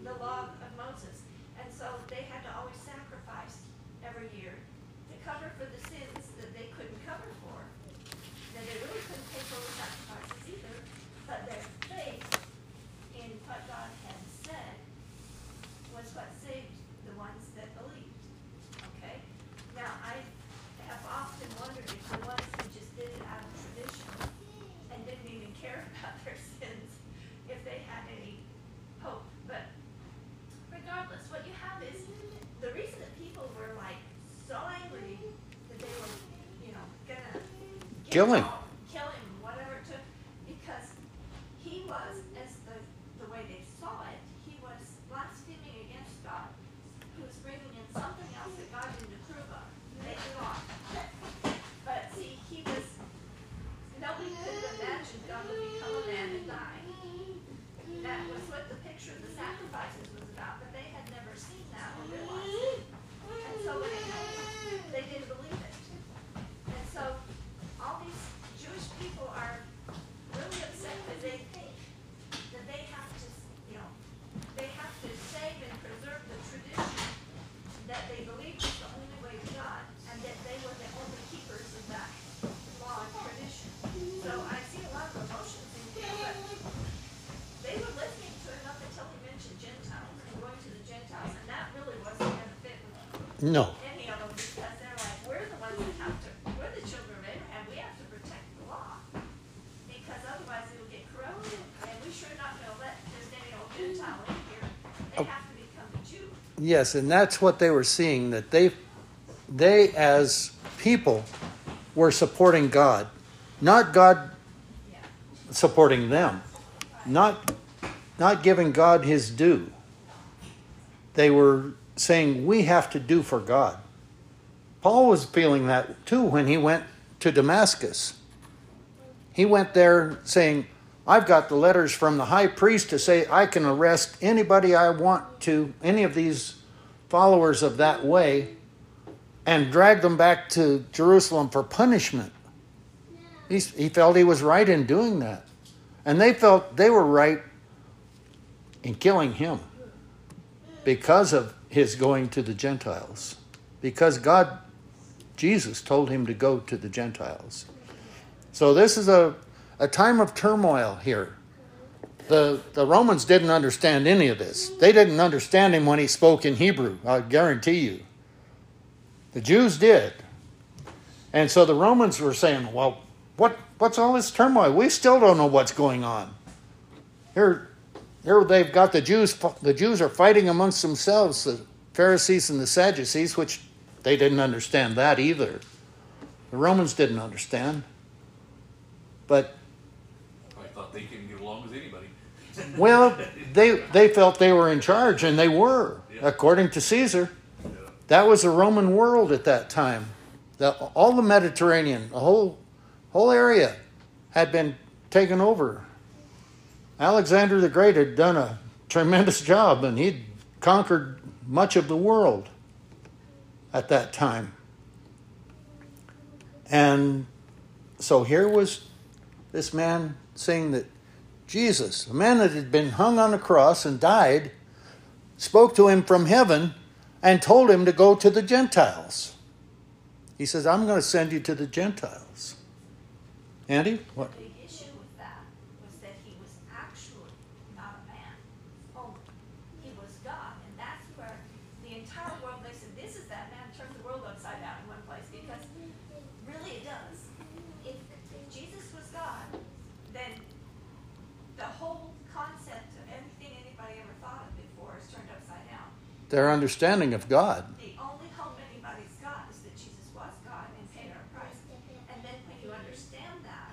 The law of Moses. And so they had to always sacrifice every year to cover for the sins that they couldn't cover for. Now, they really couldn't pay for the sacrifices either, but their faith in what God had said was what saved the ones that believed. Okay? Now, I have often wondered if the ones who just did it out of tradition and didn't even care about their sins, if they had any hope kill him. Kill him, whatever it took, because he was, as the, the way they saw it, he was blaspheming against God. He was bringing in something else that God didn't approve of, they thought. But see, he was, nobody could have imagined God would become a man and die. That was what the picture of the sacrifices was about, but they had never seen that or realized it. And so when it happened, they didn't believe it. And so all these Jewish people are really upset because they think that they have to, you know, they have to save and preserve the tradition that they believed was the only way to God, and that they were the only keepers of that law and tradition. So I see a lot of emotions in here, but they were listening to him up until he mentioned Gentiles and going to the Gentiles, and that really wasn't gonna fit with No. any of them because they're like, we're the ones that have to, we're the children of Abraham, we have to protect the law. Because otherwise it'll get corroded, and we sure not gonna let just any old Gentile in here. They oh. have to become a Jew. Yes, and that's what they were seeing that they they as people were supporting God, not God Yeah. supporting them. Not not giving God his due. They were saying we have to do for God. Paul was feeling that too when he went to Damascus. He went there saying, I've got the letters from the high priest to say I can arrest anybody I want to, any of these followers of that way, and drag them back to Jerusalem for punishment. He's, he felt he was right in doing that. And they felt they were right in killing him because of his going to the Gentiles. Because God, Jesus, told him to go to the Gentiles. So this is a, a time of turmoil here. The, the Romans didn't understand any of this. They didn't understand him when he spoke in Hebrew, I guarantee you. The Jews did. And so the Romans were saying, well, what, what's all this turmoil? We still don't know what's going on. Here, here they've got the Jews, the Jews are fighting amongst themselves, the Pharisees and the Sadducees, which they didn't understand that either. The Romans didn't understand. But I thought they couldn't get along with anybody. [LAUGHS] Well, they they felt they were in charge, and they were, Yeah. according to Caesar. That was the Roman world at that time. The, all the Mediterranean, the whole whole area, had been taken over. Alexander the Great had done a tremendous job, and he'd conquered much of the world at that time. And so here was this man saying that Jesus, a man that had been hung on a cross and died, spoke to him from heaven and told him to go to the Gentiles. He says, I'm going to send you to the Gentiles. Andy, what? The big issue with that was that he was actually not a man only. He was God, and that's where the entire world, they said, this is that man turned the world upside down in one place, because really it does. If, if Jesus was God, then the whole concept of anything anybody ever thought of before is turned upside down. Their understanding of God. The only hope anybody's got is that Jesus was God and paid our price. And then when you understand that,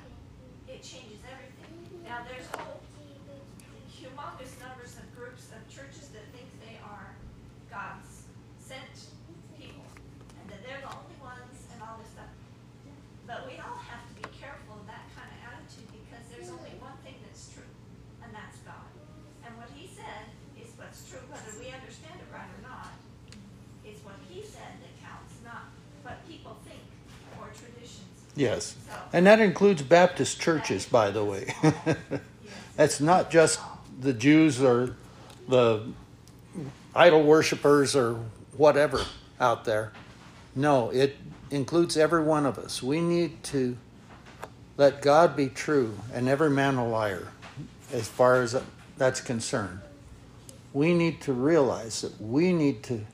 it changes everything. Now, there's whole humongous numbers of groups of churches that think they are God's sent people, and that they're the only ones and all this stuff. But we all have to be careful of that kind of attitude because there's only one thing that's true, and that's God. And what He said is what's true, whether we understand it right or not. It's what He said that counts, not what people think or traditions. Yes. And that includes Baptist churches, by the way. [LAUGHS] That's not just the Jews or the idol worshippers or whatever out there. No, it includes every one of us. We need to let God be true and every man a liar as far as that's concerned. We need to realize that we need to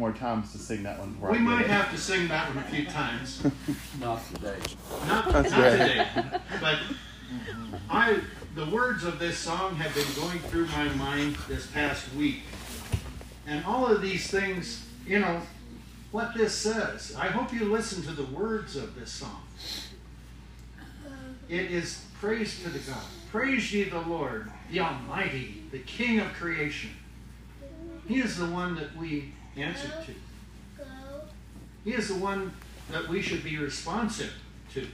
more times to sing that one. We might have to sing that one a few times. [LAUGHS] Not today. Not, not today. But I, the words of this song have been going through my mind this past week. And all of these things, you know, what this says. I hope you listen to the words of this song. It is praise to the God. Praise ye the Lord, the Almighty, the King of creation. He is the one that we answer to. He is the one that we should be responsive to.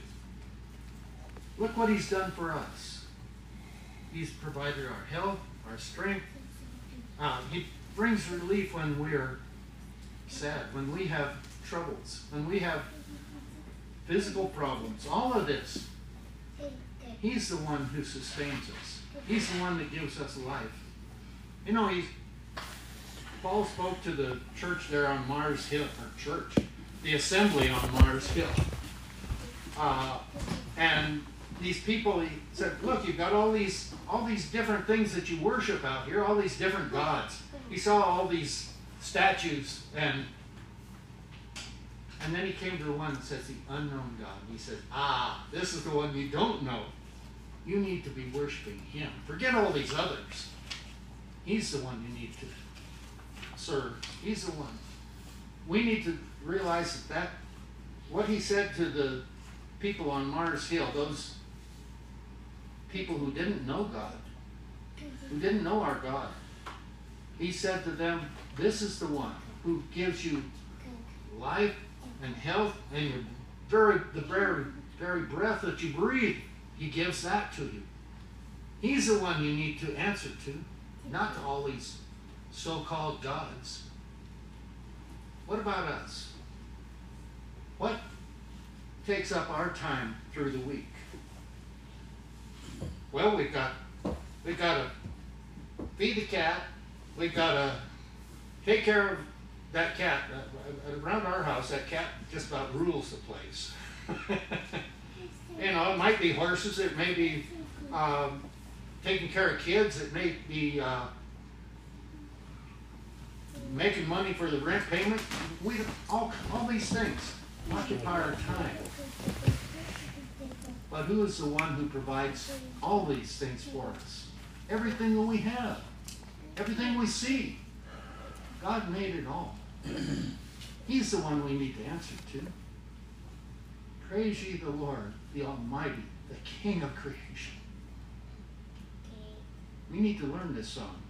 Look what He's done for us. He's provided our health, our strength. Uh, he brings relief when we're sad, when we have troubles, when we have physical problems. All of this, He's the one who sustains us. He's the one that gives us life. You know, He's Paul spoke to the church there on Mars Hill, or church, the assembly on Mars Hill. Uh, and these people, he said, look, you've got all these, all these different things that you worship out here, all these different gods. He saw all these statues, and and then he came to the one that says the unknown God. And he says, ah, this is the one you don't know. You need to be worshiping him. Forget all these others. He's the one you need to serve. He's the one. We need to realize that, that what he said to the people on Mars Hill, those people who didn't know God, who mm-hmm. didn't know our God, he said to them, This is the one who gives you life and health and your very the very very breath that you breathe. He gives that to you. He's the one you need to answer to, not to all these so-called gods. What about us? What takes up our time through the week? Well, we've got we've got to feed the cat. We've got to take care of that cat. Uh, around our house, that cat just about rules the place. [LAUGHS] you know, it might be horses. It may be um, taking care of kids. It may be uh, making money for the rent payment. We all all these things occupy our time. But who is the one who provides all these things for us? Everything that we have, everything we see. God made it all. He's the one we need to answer to. Praise ye the Lord, the Almighty, the King of creation. We need to learn this song.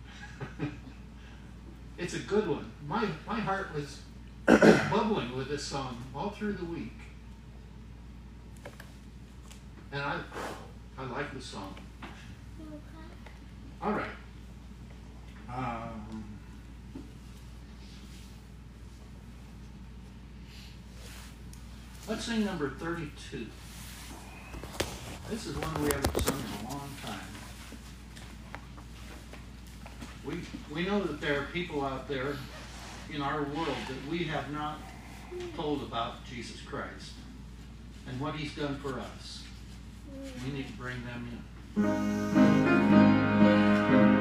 [LAUGHS] it's a good one. My, my heart was [COUGHS] bubbling with this song all through the week. And I, I like the song. All right. Um, let's sing number 32. This is one we haven't sung in a long time. We, we know that there are people out there in our world that we have not told about Jesus Christ and what he's done for us. We need to bring them in.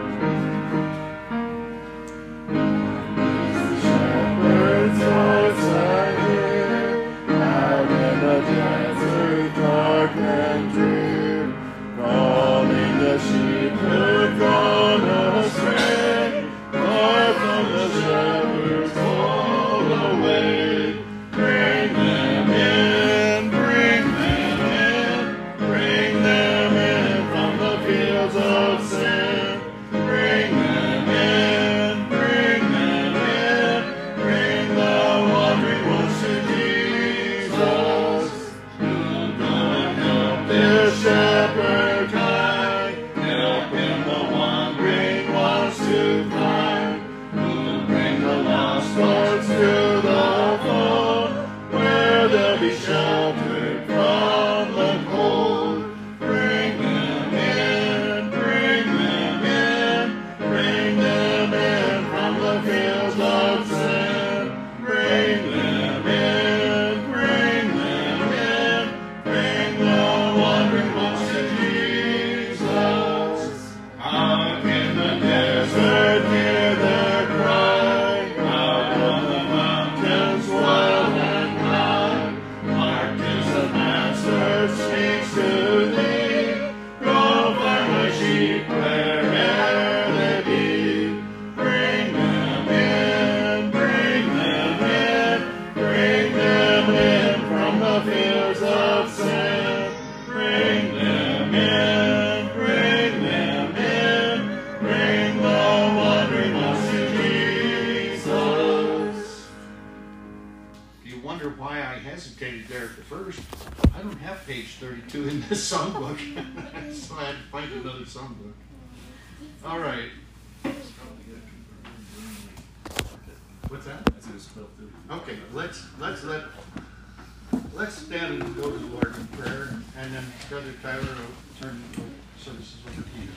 Then Brother Tyler will turn the services over to you.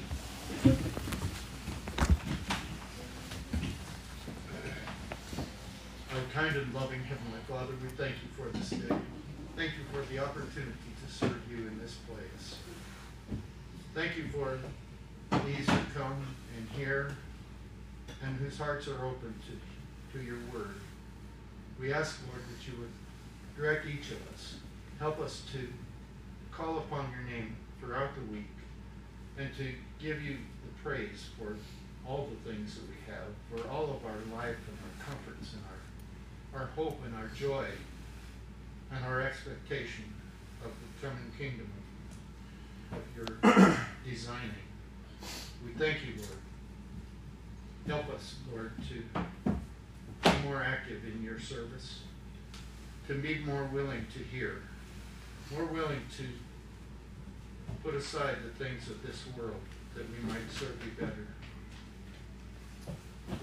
Our kind and loving Heavenly Father, we thank you for this day. Thank you for the opportunity to serve you in this place. Thank you for these who come and hear and whose hearts are open to, to your word. We ask, Lord, that you would direct each of us. Help us to call upon your name throughout the week and to give you the praise for all the things that we have, for all of our life and our comforts and our, our hope and our joy and our expectation of the coming kingdom of your [COUGHS] designing. We thank you, Lord. Help us, Lord, to be more active in your service, to be more willing to hear, more willing to put aside the things of this world that we might serve you better.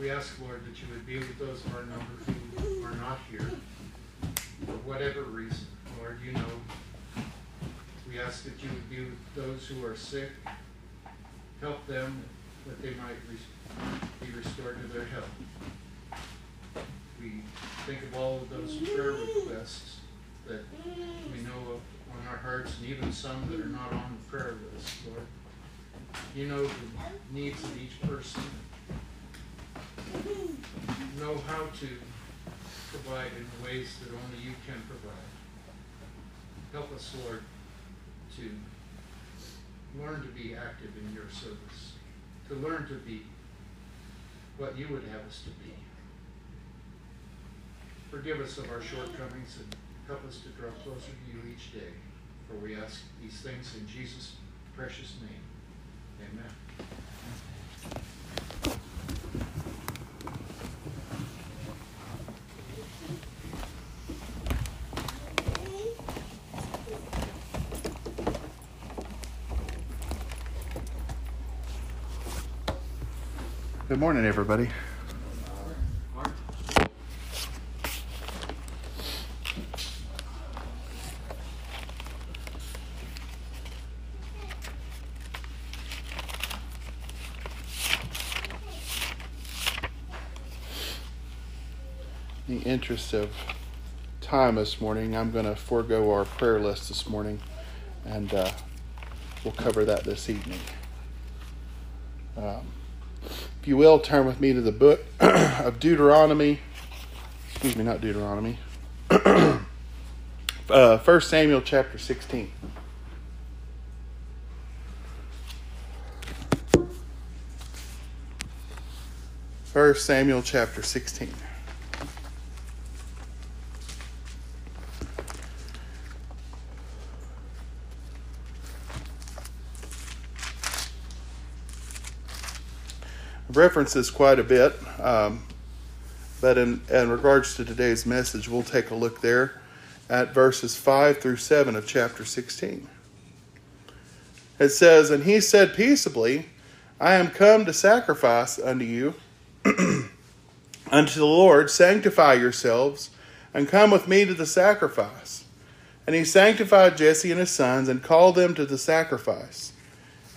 We ask, Lord, that you would be with those of our number who are not here for whatever reason. Lord, you know. We ask that you would be with those who are sick. Help them that they might be restored to their health. We think of all of those prayer requests that we know of our hearts, and even some that are not on the prayer list, Lord. You know the needs of each person. Know how to provide in ways that only you can provide. Help us, Lord, to learn to be active in your service, to learn to be what you would have us to be. Forgive us of our shortcomings and help us to draw closer to you each day. For we ask these things in Jesus' precious name. Amen. Good morning, everybody. Interest of time this morning, I'm going to forego our prayer list this morning, and uh, we'll cover that this evening. Um, if you will, turn with me to the book [CLEARS THROAT] of Deuteronomy. Excuse me, not Deuteronomy. [CLEARS THROAT] uh, 1 Samuel chapter 16. First Samuel chapter 16. References quite a bit, um, but in, in regards to today's message, we'll take a look there at verses 5 through 7 of chapter 16. It says, And he said peaceably, I am come to sacrifice unto you, [CLEARS THROAT] unto the Lord, sanctify yourselves, and come with me to the sacrifice. And he sanctified Jesse and his sons, and called them to the sacrifice.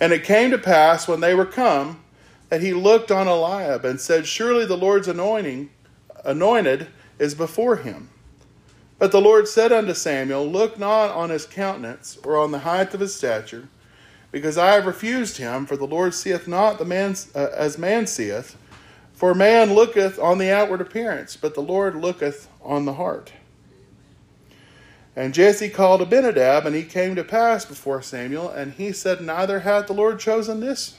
And it came to pass, when they were come, that he looked on Eliab and said, Surely the Lord's anointing, anointed is before him. But the Lord said unto Samuel, Look not on his countenance or on the height of his stature, because I have refused him. For the Lord seeth not the man uh, as man seeth. For man looketh on the outward appearance, but the Lord looketh on the heart. And Jesse called Abinadab, and he came to pass before Samuel, and he said, Neither hath the Lord chosen this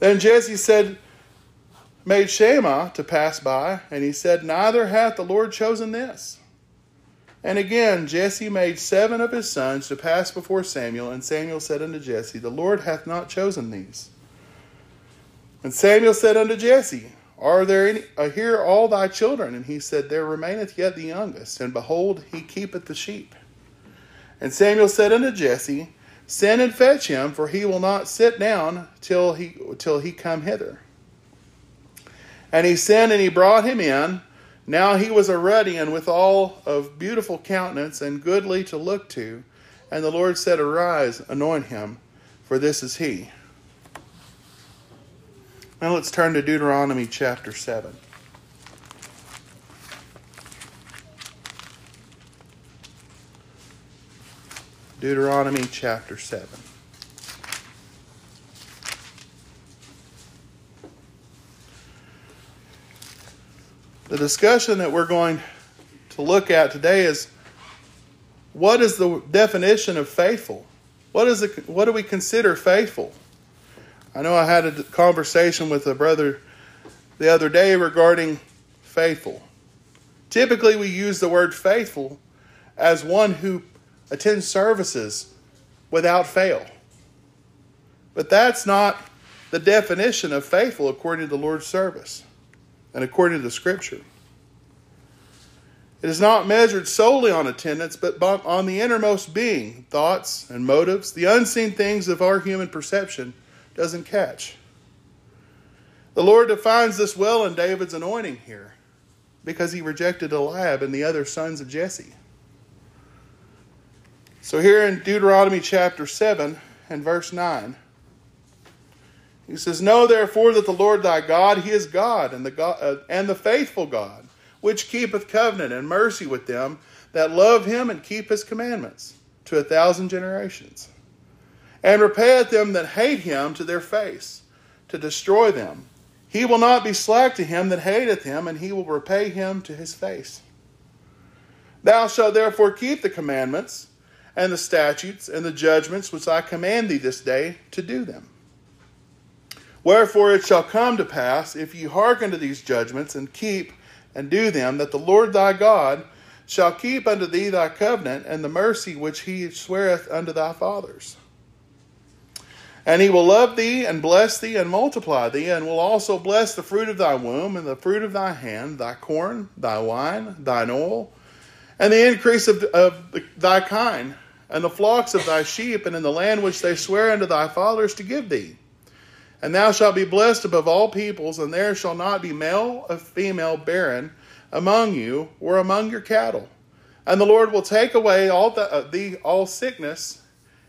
then Jesse said, made Shammah to pass by, and he said, Neither hath the Lord chosen this. And again Jesse made seven of his sons to pass before Samuel, and Samuel said unto Jesse, The Lord hath not chosen these. And Samuel said unto Jesse, Are there any uh, here all thy children? And he said, There remaineth yet the youngest, and behold, he keepeth the sheep. And Samuel said unto Jesse, Send and fetch him, for he will not sit down till he till he come hither. And he sent and he brought him in. Now he was a ruddy and withal of beautiful countenance and goodly to look to. And the Lord said, Arise, anoint him, for this is he. Now let's turn to Deuteronomy chapter 7. Deuteronomy chapter 7. The discussion that we're going to look at today is what is the definition of faithful? What is the, what do we consider faithful? I know I had a conversation with a brother the other day regarding faithful. Typically, we use the word faithful as one who attend services without fail. But that's not the definition of faithful according to the Lord's service and according to the Scripture. It is not measured solely on attendance, but on the innermost being, thoughts and motives, the unseen things of our human perception doesn't catch. The Lord defines this well in David's anointing here because he rejected Eliab and the other sons of Jesse. So, here in Deuteronomy chapter 7 and verse 9, he says, Know therefore that the Lord thy God, he is God, and the, God, uh, and the faithful God, which keepeth covenant and mercy with them that love him and keep his commandments to a thousand generations, and repayeth them that hate him to their face, to destroy them. He will not be slack to him that hateth him, and he will repay him to his face. Thou shalt therefore keep the commandments and the statutes and the judgments which I command thee this day to do them. Wherefore it shall come to pass, if ye hearken to these judgments and keep and do them, that the Lord thy God shall keep unto thee thy covenant and the mercy which he sweareth unto thy fathers. And he will love thee and bless thee and multiply thee, and will also bless the fruit of thy womb and the fruit of thy hand, thy corn, thy wine, thine oil, and the increase of, of thy kind, and the flocks of thy sheep, and in the land which they swear unto thy fathers to give thee. And thou shalt be blessed above all peoples, and there shall not be male or female barren among you or among your cattle. And the Lord will take away all the, uh, the all sickness,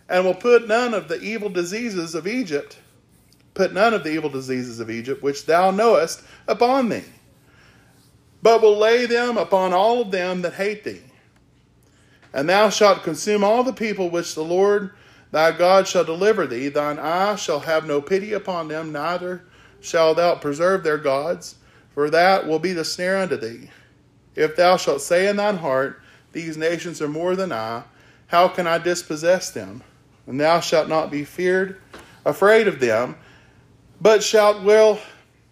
and will put none of the evil diseases of Egypt, put none of the evil diseases of Egypt which thou knowest upon thee but will lay them upon all of them that hate thee. And thou shalt consume all the people which the Lord thy God shall deliver thee. Thine eye shall have no pity upon them, neither shalt thou preserve their gods, for that will be the snare unto thee. If thou shalt say in thine heart, These nations are more than I, how can I dispossess them? And thou shalt not be feared, afraid of them, but shalt well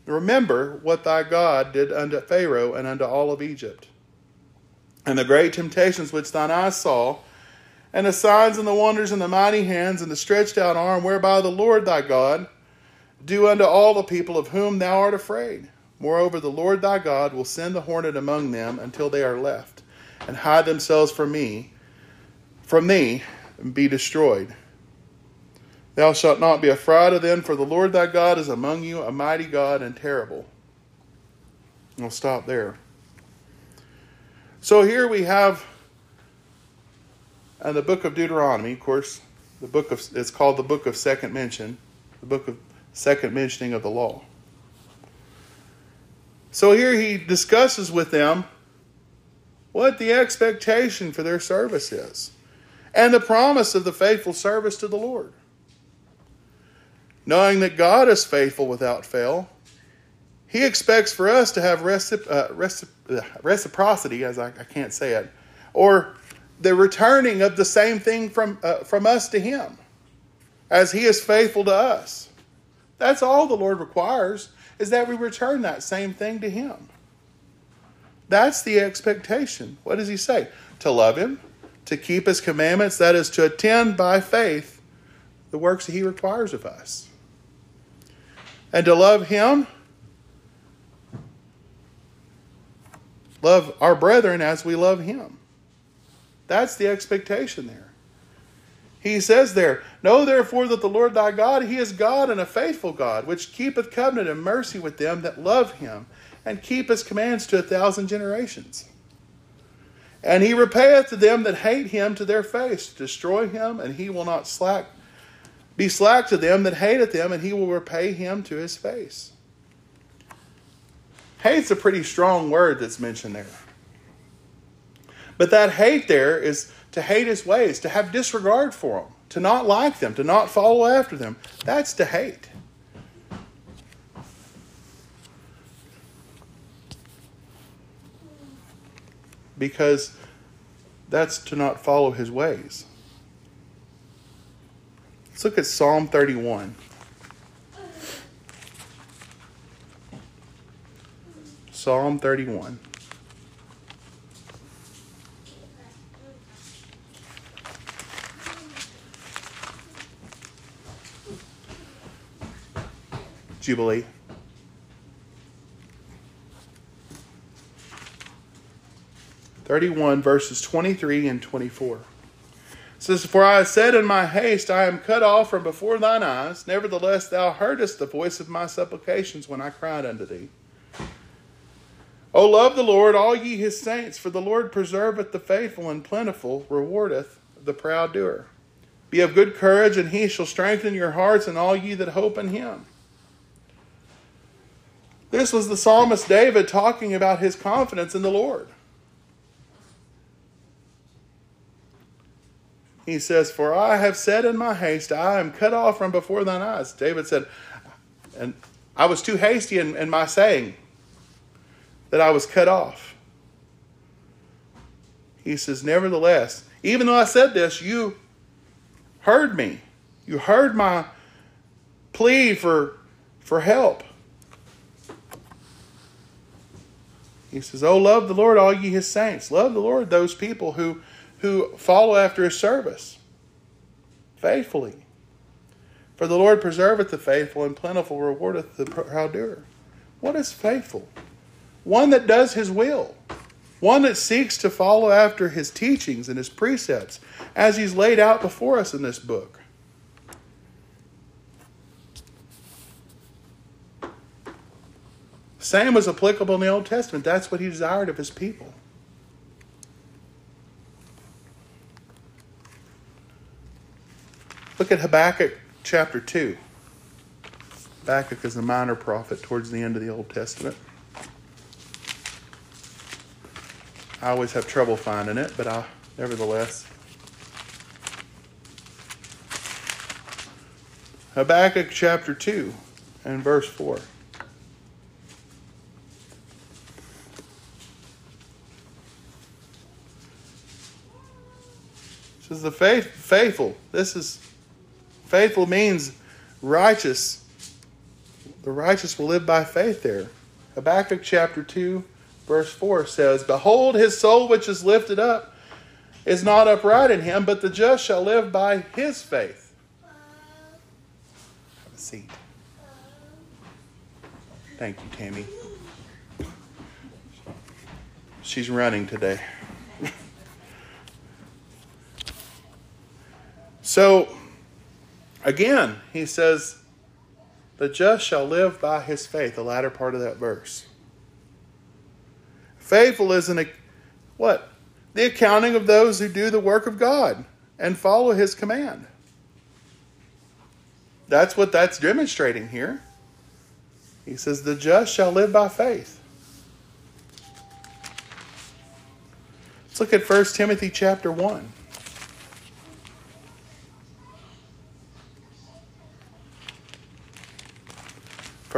remember what thy God did unto Pharaoh and unto all of Egypt, and the great temptations which thine eyes saw, and the signs and the wonders and the mighty hands and the stretched out arm whereby the Lord thy God do unto all the people of whom thou art afraid. Moreover, the Lord thy God will send the hornet among them until they are left, and hide themselves from me, from thee, and be destroyed. Thou shalt not be afraid of them, for the Lord thy God is among you, a mighty God and terrible. We'll stop there. So here we have in the book of Deuteronomy, of course, the book of it's called the book of second mention, the book of second mentioning of the law. So here he discusses with them what the expectation for their service is and the promise of the faithful service to the Lord. Knowing that God is faithful without fail, he expects for us to have uh, uh, reciprocity, as I, I, can't say it, or the returning of the same thing from, uh, from us to him, as he is faithful to us. That's all the Lord requires is that we return that same thing to Him. That's the expectation. What does He say? To love Him, to keep His commandments, that is, to attend by faith the works that He requires of us. And to love Him, love our brethren as we love Him. That's the expectation there. He says there, Know therefore that the Lord thy God, he is God and a faithful God, which keepeth covenant and mercy with them that love him, and keep his commands to a thousand generations. And he repayeth to them that hate him to their face, destroy him, and he will not slack be slack to them that hateth him, and he will repay him to his face. Hate's a pretty strong word that's mentioned there. But that hate there is to hate his ways, to have disregard for them, to not like them, to not follow after them. That's to hate. Because that's to not follow his ways. Let's look at Psalm 31. Psalm 31. Jubilee. Thirty-one verses twenty-three and twenty-four. Says, For I said in my haste, I am cut off from before thine eyes. Nevertheless, thou heardest the voice of my supplications when I cried unto thee. O love the Lord, all ye his saints, for the Lord preserveth the faithful and plentiful, rewardeth the proud doer. Be of good courage, and he shall strengthen your hearts, and all ye that hope in him. This was the psalmist David talking about his confidence in the Lord. He says, For I have said in my haste, I am cut off from before thine eyes. David said, And I was too hasty in, in my saying that I was cut off. He says, Nevertheless, even though I said this, you heard me. You heard my plea for, for help. He says, Oh, love the Lord, all ye his saints. Love the Lord, those people who, who follow after his service faithfully. For the Lord preserveth the faithful, and plentiful rewardeth the proud doer. What is faithful? One that does his will, one that seeks to follow after his teachings and his precepts as he's laid out before us in this book. Same was applicable in the Old Testament. That's what he desired of his people. Look at Habakkuk chapter 2. Habakkuk is a minor prophet towards the end of the Old Testament. I always have trouble finding it, but I nevertheless. Habakkuk chapter 2 and verse 4. This is the faith, faithful. This is faithful means righteous. The righteous will live by faith there. Habakkuk chapter 2 verse 4 says, Behold, his soul which is lifted up is not upright in him, but the just shall live by his faith. Have a seat. Thank you, Tammy. She's running today. [LAUGHS] so, again, he says, The just shall live by his faith, the latter part of that verse. Faithful is an what? The accounting of those who do the work of God and follow his command. That's what that's demonstrating here. He says, The just shall live by faith. Let's look at 1 Timothy chapter 1.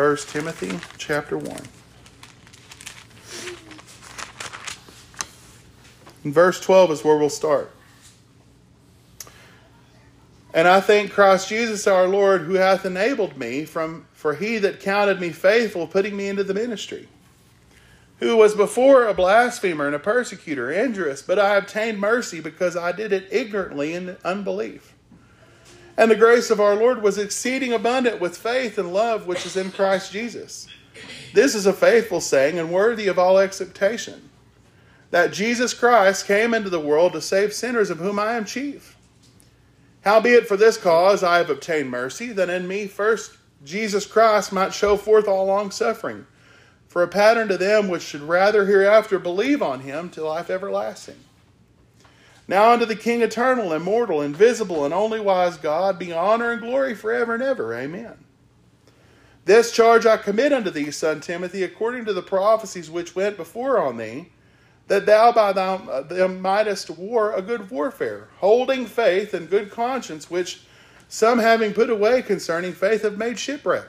First Timothy chapter 1. And verse 12 is where we'll start. And I thank Christ Jesus our Lord, who hath enabled me from for he that counted me faithful, putting me into the ministry, who was before a blasphemer and a persecutor, injurious, but I obtained mercy because I did it ignorantly in unbelief. And the grace of our Lord was exceeding abundant with faith and love which is in Christ Jesus. This is a faithful saying and worthy of all acceptation that Jesus Christ came into the world to save sinners, of whom I am chief. Howbeit, for this cause I have obtained mercy, that in me first Jesus Christ might show forth all long suffering, for a pattern to them which should rather hereafter believe on him to life everlasting. Now unto the King eternal, immortal, invisible, and only wise God be honor and glory forever and ever. Amen. This charge I commit unto thee, son Timothy, according to the prophecies which went before on thee that thou by uh, them mightest war a good warfare, holding faith and good conscience, which some having put away concerning faith have made shipwreck.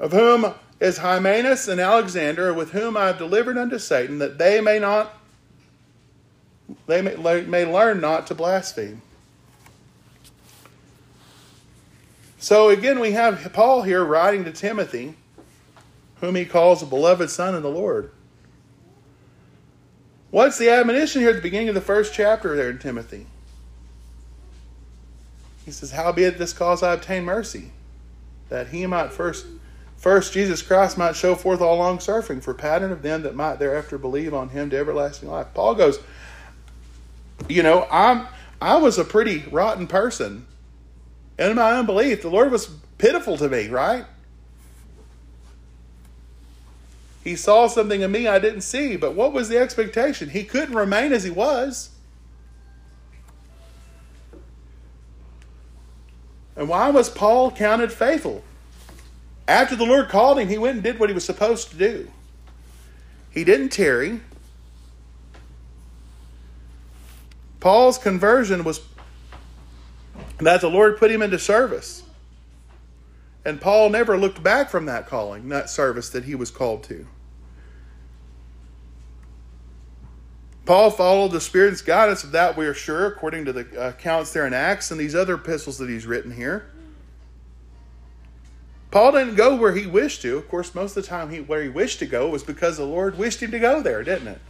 Of whom is Hymenaeus and Alexander, with whom I have delivered unto Satan, that they may not they may, may learn not to blaspheme. So again, we have Paul here writing to Timothy, whom he calls a beloved son in the Lord. What's the admonition here at the beginning of the first chapter there in Timothy? He says, Howbeit this cause I obtain mercy, that he might first first Jesus Christ might show forth all long suffering for pattern of them that might thereafter believe on him to everlasting life. Paul goes, you know, I'm I was a pretty rotten person. In my unbelief, the Lord was pitiful to me, right? He saw something in me I didn't see, but what was the expectation? He couldn't remain as he was. And why was Paul counted faithful? After the Lord called him, he went and did what he was supposed to do. He didn't tarry. Paul's conversion was that the Lord put him into service. And Paul never looked back from that calling, that service that he was called to. Paul followed the Spirit's guidance of that, we are sure, according to the accounts there in Acts and these other epistles that he's written here. Paul didn't go where he wished to. Of course, most of the time he, where he wished to go was because the Lord wished him to go there, didn't it?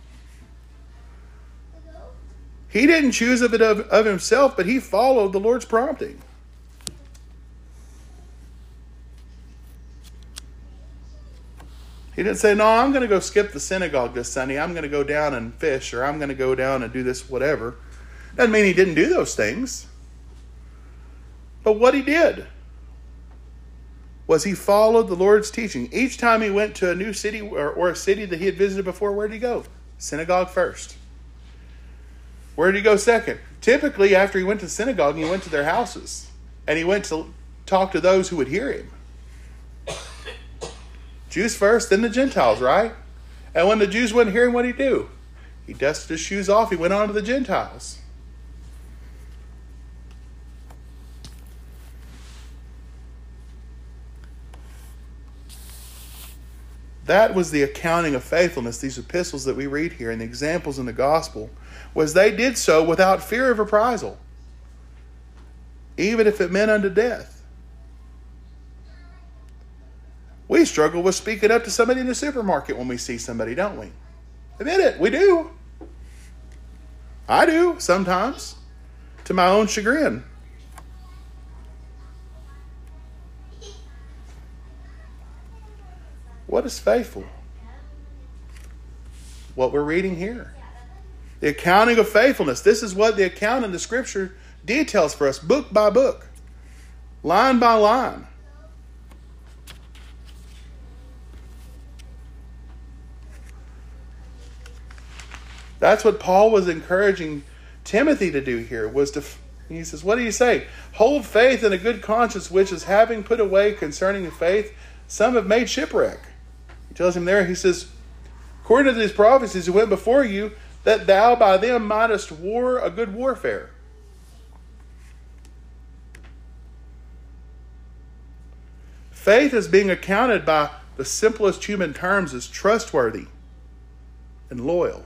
He didn't choose of it of, of himself, but he followed the Lord's prompting. He didn't say, No, I'm going to go skip the synagogue this Sunday. I'm going to go down and fish, or I'm going to go down and do this, whatever. Doesn't mean he didn't do those things. But what he did was he followed the Lord's teaching. Each time he went to a new city or, or a city that he had visited before, where did he go? Synagogue first. Where did he go second? Typically, after he went to synagogue, he went to their houses and he went to talk to those who would hear him. Jews first, then the Gentiles, right? And when the Jews wouldn't hear him, what did he do? He dusted his shoes off. He went on to the Gentiles. That was the accounting of faithfulness, these epistles that we read here and the examples in the gospel, was they did so without fear of reprisal, even if it meant unto death. We struggle with speaking up to somebody in the supermarket when we see somebody, don't we? Admit it, we do. I do sometimes, to my own chagrin. What is faithful? What we're reading here. The accounting of faithfulness. This is what the account in the scripture details for us, book by book, line by line. That's what Paul was encouraging Timothy to do here was to he says, What do you say? Hold faith in a good conscience, which is having put away concerning the faith, some have made shipwreck. He tells him there, he says, According to these prophecies who went before you, that thou by them mightest war a good warfare. Faith is being accounted by the simplest human terms as trustworthy and loyal.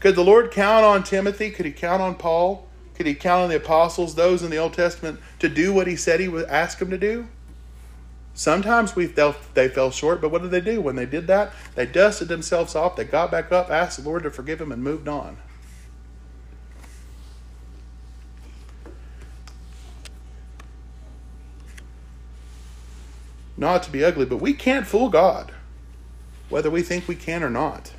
Could the Lord count on Timothy? Could he count on Paul? Could he count on the apostles, those in the Old Testament, to do what he said he would ask them to do? Sometimes we felt they fell short, but what did they do when they did that? They dusted themselves off, they got back up, asked the Lord to forgive them, and moved on. Not to be ugly, but we can't fool God, whether we think we can or not.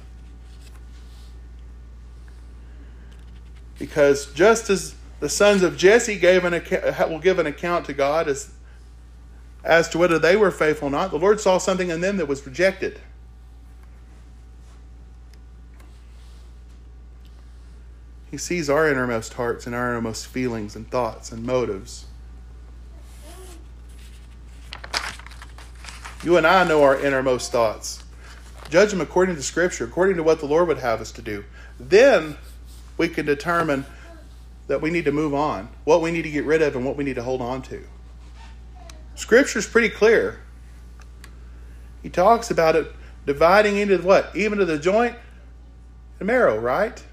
Because just as the sons of Jesse gave an account, will give an account to God as as to whether they were faithful or not. The Lord saw something in them that was rejected. He sees our innermost hearts and our innermost feelings and thoughts and motives. You and I know our innermost thoughts. Judge them according to Scripture, according to what the Lord would have us to do. Then we can determine that we need to move on, what we need to get rid of, and what we need to hold on to. Scripture's pretty clear. He talks about it dividing into what? Even to the joint and marrow, right?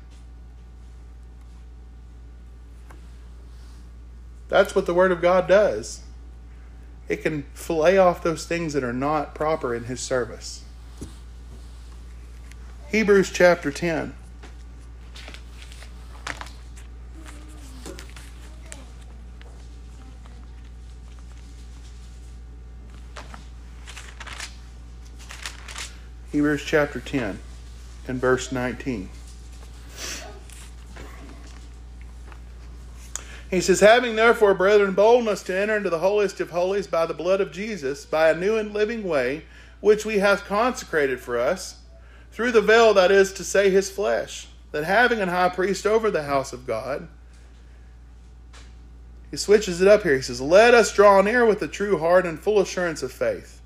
That's what the Word of God does. It can fillet off those things that are not proper in His service. Hebrews chapter 10. Hebrews chapter 10 and verse 19. He says, Having therefore, brethren, boldness to enter into the holiest of holies by the blood of Jesus, by a new and living way, which we have consecrated for us, through the veil that is to say his flesh, that having an high priest over the house of God, he switches it up here. He says, Let us draw near with a true heart and full assurance of faith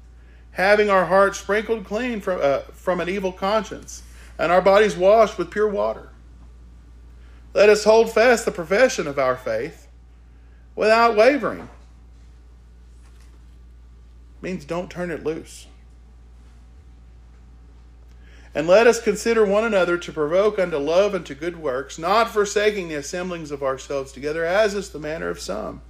having our hearts sprinkled clean from, uh, from an evil conscience, and our bodies washed with pure water. Let us hold fast the profession of our faith without wavering. Means don't turn it loose. And let us consider one another to provoke unto love and to good works, not forsaking the assemblings of ourselves together, as is the manner of some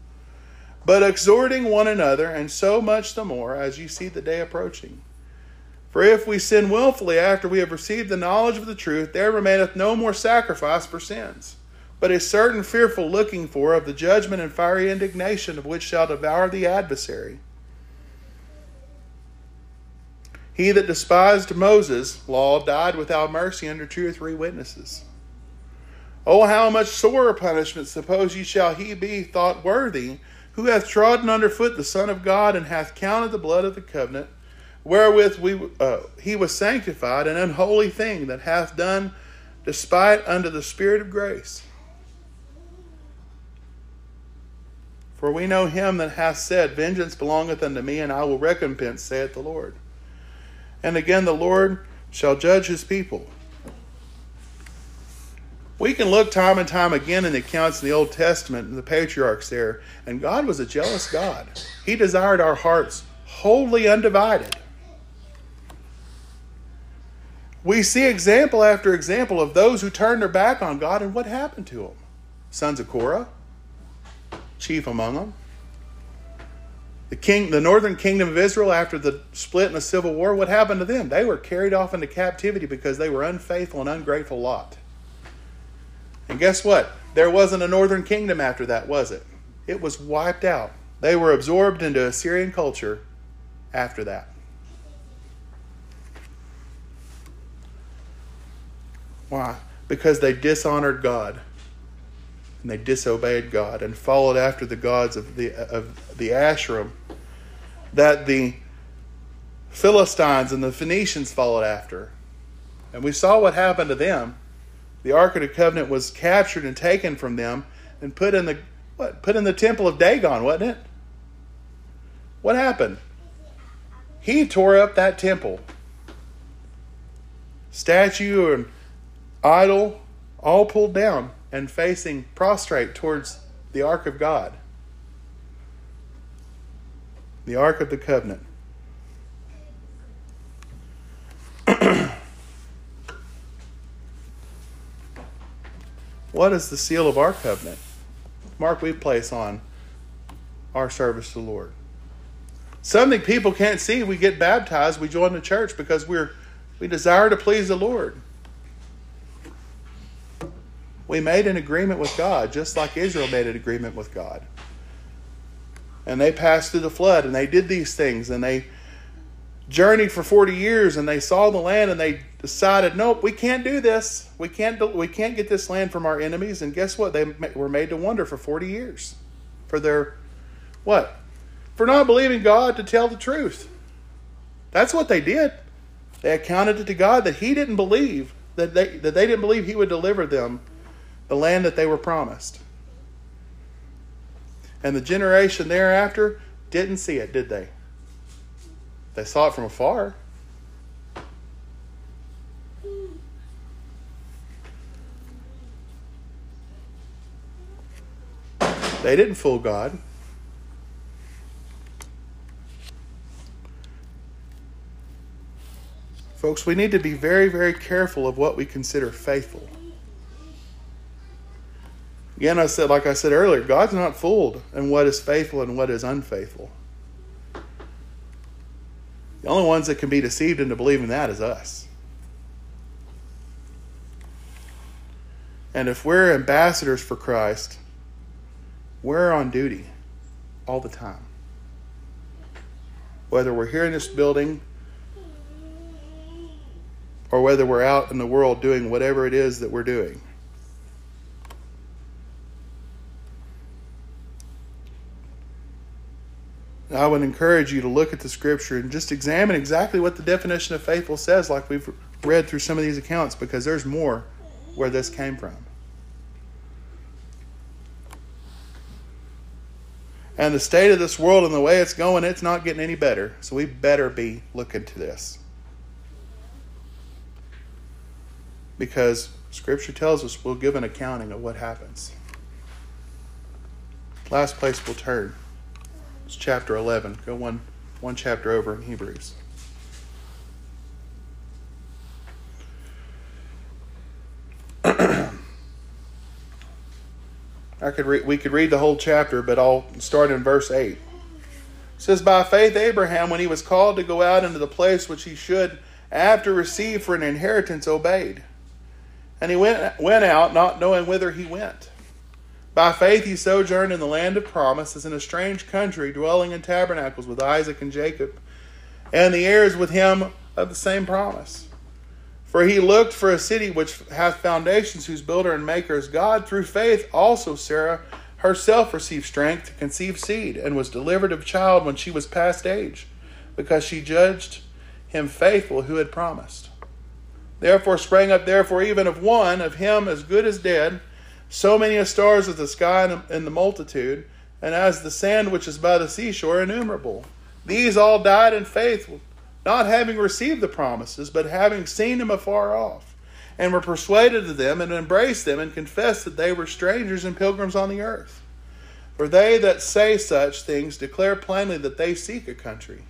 but exhorting one another, and so much the more as you see the day approaching. For if we sin wilfully after we have received the knowledge of the truth, there remaineth no more sacrifice for sins, but a certain fearful looking for of the judgment and fiery indignation of which shall devour the adversary. He that despised Moses' law died without mercy under two or three witnesses. Oh, how much sorer punishment suppose ye shall he be thought worthy who hath trodden under foot the Son of God, and hath counted the blood of the covenant, wherewith we, uh, he was sanctified, an unholy thing that hath done despite unto the Spirit of grace. For we know him that hath said, Vengeance belongeth unto me, and I will recompense, saith the Lord. And again, the Lord shall judge his people. We can look time and time again in the accounts in the Old Testament and the patriarchs there, and God was a jealous God. He desired our hearts wholly undivided. We see example after example of those who turned their back on God, and what happened to them? Sons of Korah, chief among them. The king, the northern kingdom of Israel, after the split in the civil war, what happened to them? They were carried off into captivity because they were unfaithful and ungrateful lot. And guess what? There wasn't a northern kingdom after that, was it? It was wiped out. They were absorbed into Assyrian culture after that. Why? Because they dishonored God and they disobeyed God and followed after the gods of the of the Asherim that the Philistines and the Phoenicians followed after. And we saw what happened to them. The Ark of the Covenant was captured and taken from them and put in the what put in the temple of Dagon, wasn't it? What happened? He tore up that temple. Statue and idol all pulled down and facing prostrate towards the ark of God. The ark of the covenant. What is the seal of our covenant? Mark, we place on our service to the Lord. Something people can't see. We get baptized, we join the church because we're we desire to please the Lord. We made an agreement with God, just like Israel made an agreement with God. And they passed through the flood and they did these things and they journeyed for 40 years and they saw the land and they decided, nope, we can't do this. We can't, we can't get this land from our enemies. And guess what? They were made to wonder for 40 years for their, what? For not believing God to tell the truth. That's what they did. They accounted it to God that He didn't believe, that they, that they didn't believe He would deliver them the land that they were promised. And the generation thereafter didn't see it, did they? They saw it from afar. They didn't fool God. Folks, we need to be very, very careful of what we consider faithful. Again, I said, like I said earlier, God's not fooled in what is faithful and what is unfaithful. The only ones that can be deceived into believing that is us. And if we're ambassadors for Christ, we're on duty all the time. Whether we're here in this building or whether we're out in the world doing whatever it is that we're doing. I would encourage you to look at the scripture and just examine exactly what the definition of faithful says, like we've read through some of these accounts, because there's more where this came from. And the state of this world and the way it's going, it's not getting any better. So we better be looking to this. Because Scripture tells us we'll give an accounting of what happens. Last place we'll turn. It's chapter 11. Go one, one chapter over in Hebrews. Could re- we could read the whole chapter, but I'll start in verse 8. It says, By faith, Abraham, when he was called to go out into the place which he should after receive for an inheritance, obeyed. And he went, went out, not knowing whither he went. By faith he sojourned in the land of promise, as in a strange country, dwelling in tabernacles with Isaac and Jacob, and the heirs with him of the same promise. For he looked for a city which hath foundations, whose builder and maker is God. Through faith also Sarah herself received strength to conceive seed, and was delivered of child when she was past age, because she judged him faithful who had promised. Therefore sprang up therefore even of one, of him as good as dead, so many as stars of the sky in the multitude, and as the sand which is by the seashore innumerable. These all died in faith not having received the promises, but having seen them afar off, and were persuaded of them, and embraced them, and confessed that they were strangers and pilgrims on the earth. For they that say such things declare plainly that they seek a country.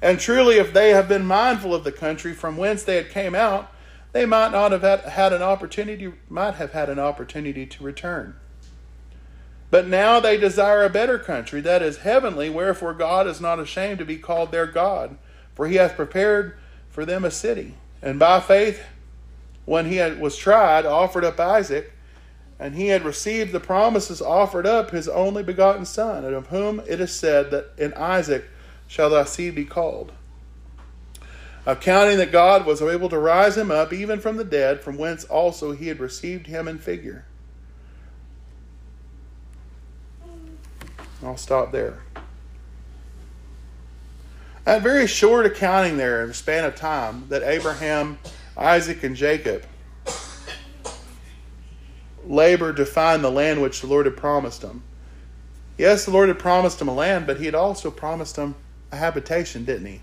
And truly, if they have been mindful of the country from whence they had came out, they might not have had, an opportunity might have had an opportunity to return. But now they desire a better country, that is heavenly, wherefore God is not ashamed to be called their God, for he hath prepared for them a city. And by faith, when he had, was tried, offered up Isaac, and he had received the promises, offered up his only begotten Son, and of whom it is said that in Isaac shall thy seed be called. Accounting that God was able to rise him up even from the dead, from whence also he had received him in figure. I'll stop there. That very short accounting there in the span of time that Abraham, Isaac, and Jacob labored to find the land which the Lord had promised them. Yes, the Lord had promised them a land, but He had also promised them a habitation, didn't He?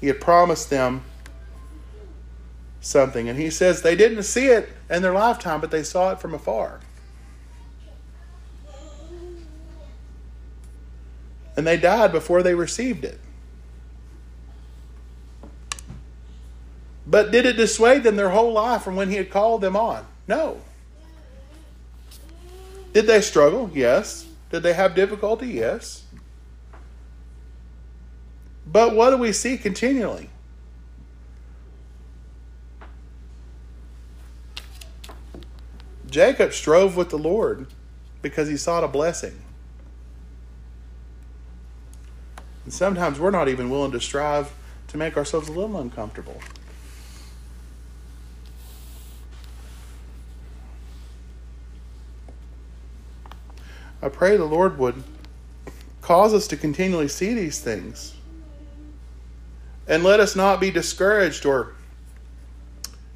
He had promised them something. And He says they didn't see it in their lifetime, but they saw it from afar. And they died before they received it. But did it dissuade them their whole life from when he had called them on? No. Did they struggle? Yes. Did they have difficulty? Yes. But what do we see continually? Jacob strove with the Lord because he sought a blessing. And sometimes we're not even willing to strive to make ourselves a little uncomfortable. I pray the Lord would cause us to continually see these things. And let us not be discouraged or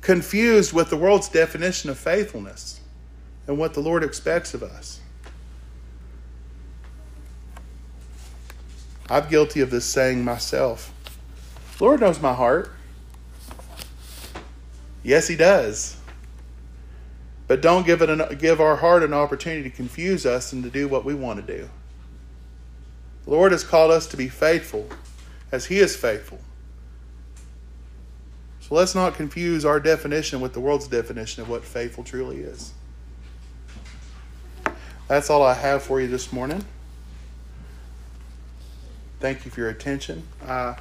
confused with the world's definition of faithfulness and what the Lord expects of us. I'm guilty of this saying myself. Lord knows my heart. Yes, He does. But don't give, it an, give our heart an opportunity to confuse us and to do what we want to do. The Lord has called us to be faithful as He is faithful. So let's not confuse our definition with the world's definition of what faithful truly is. That's all I have for you this morning. Thank you for your attention. Uh,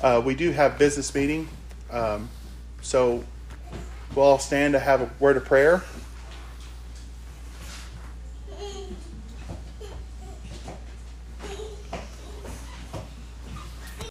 uh, we do have business meeting, um, so we'll all stand to have a word of prayer.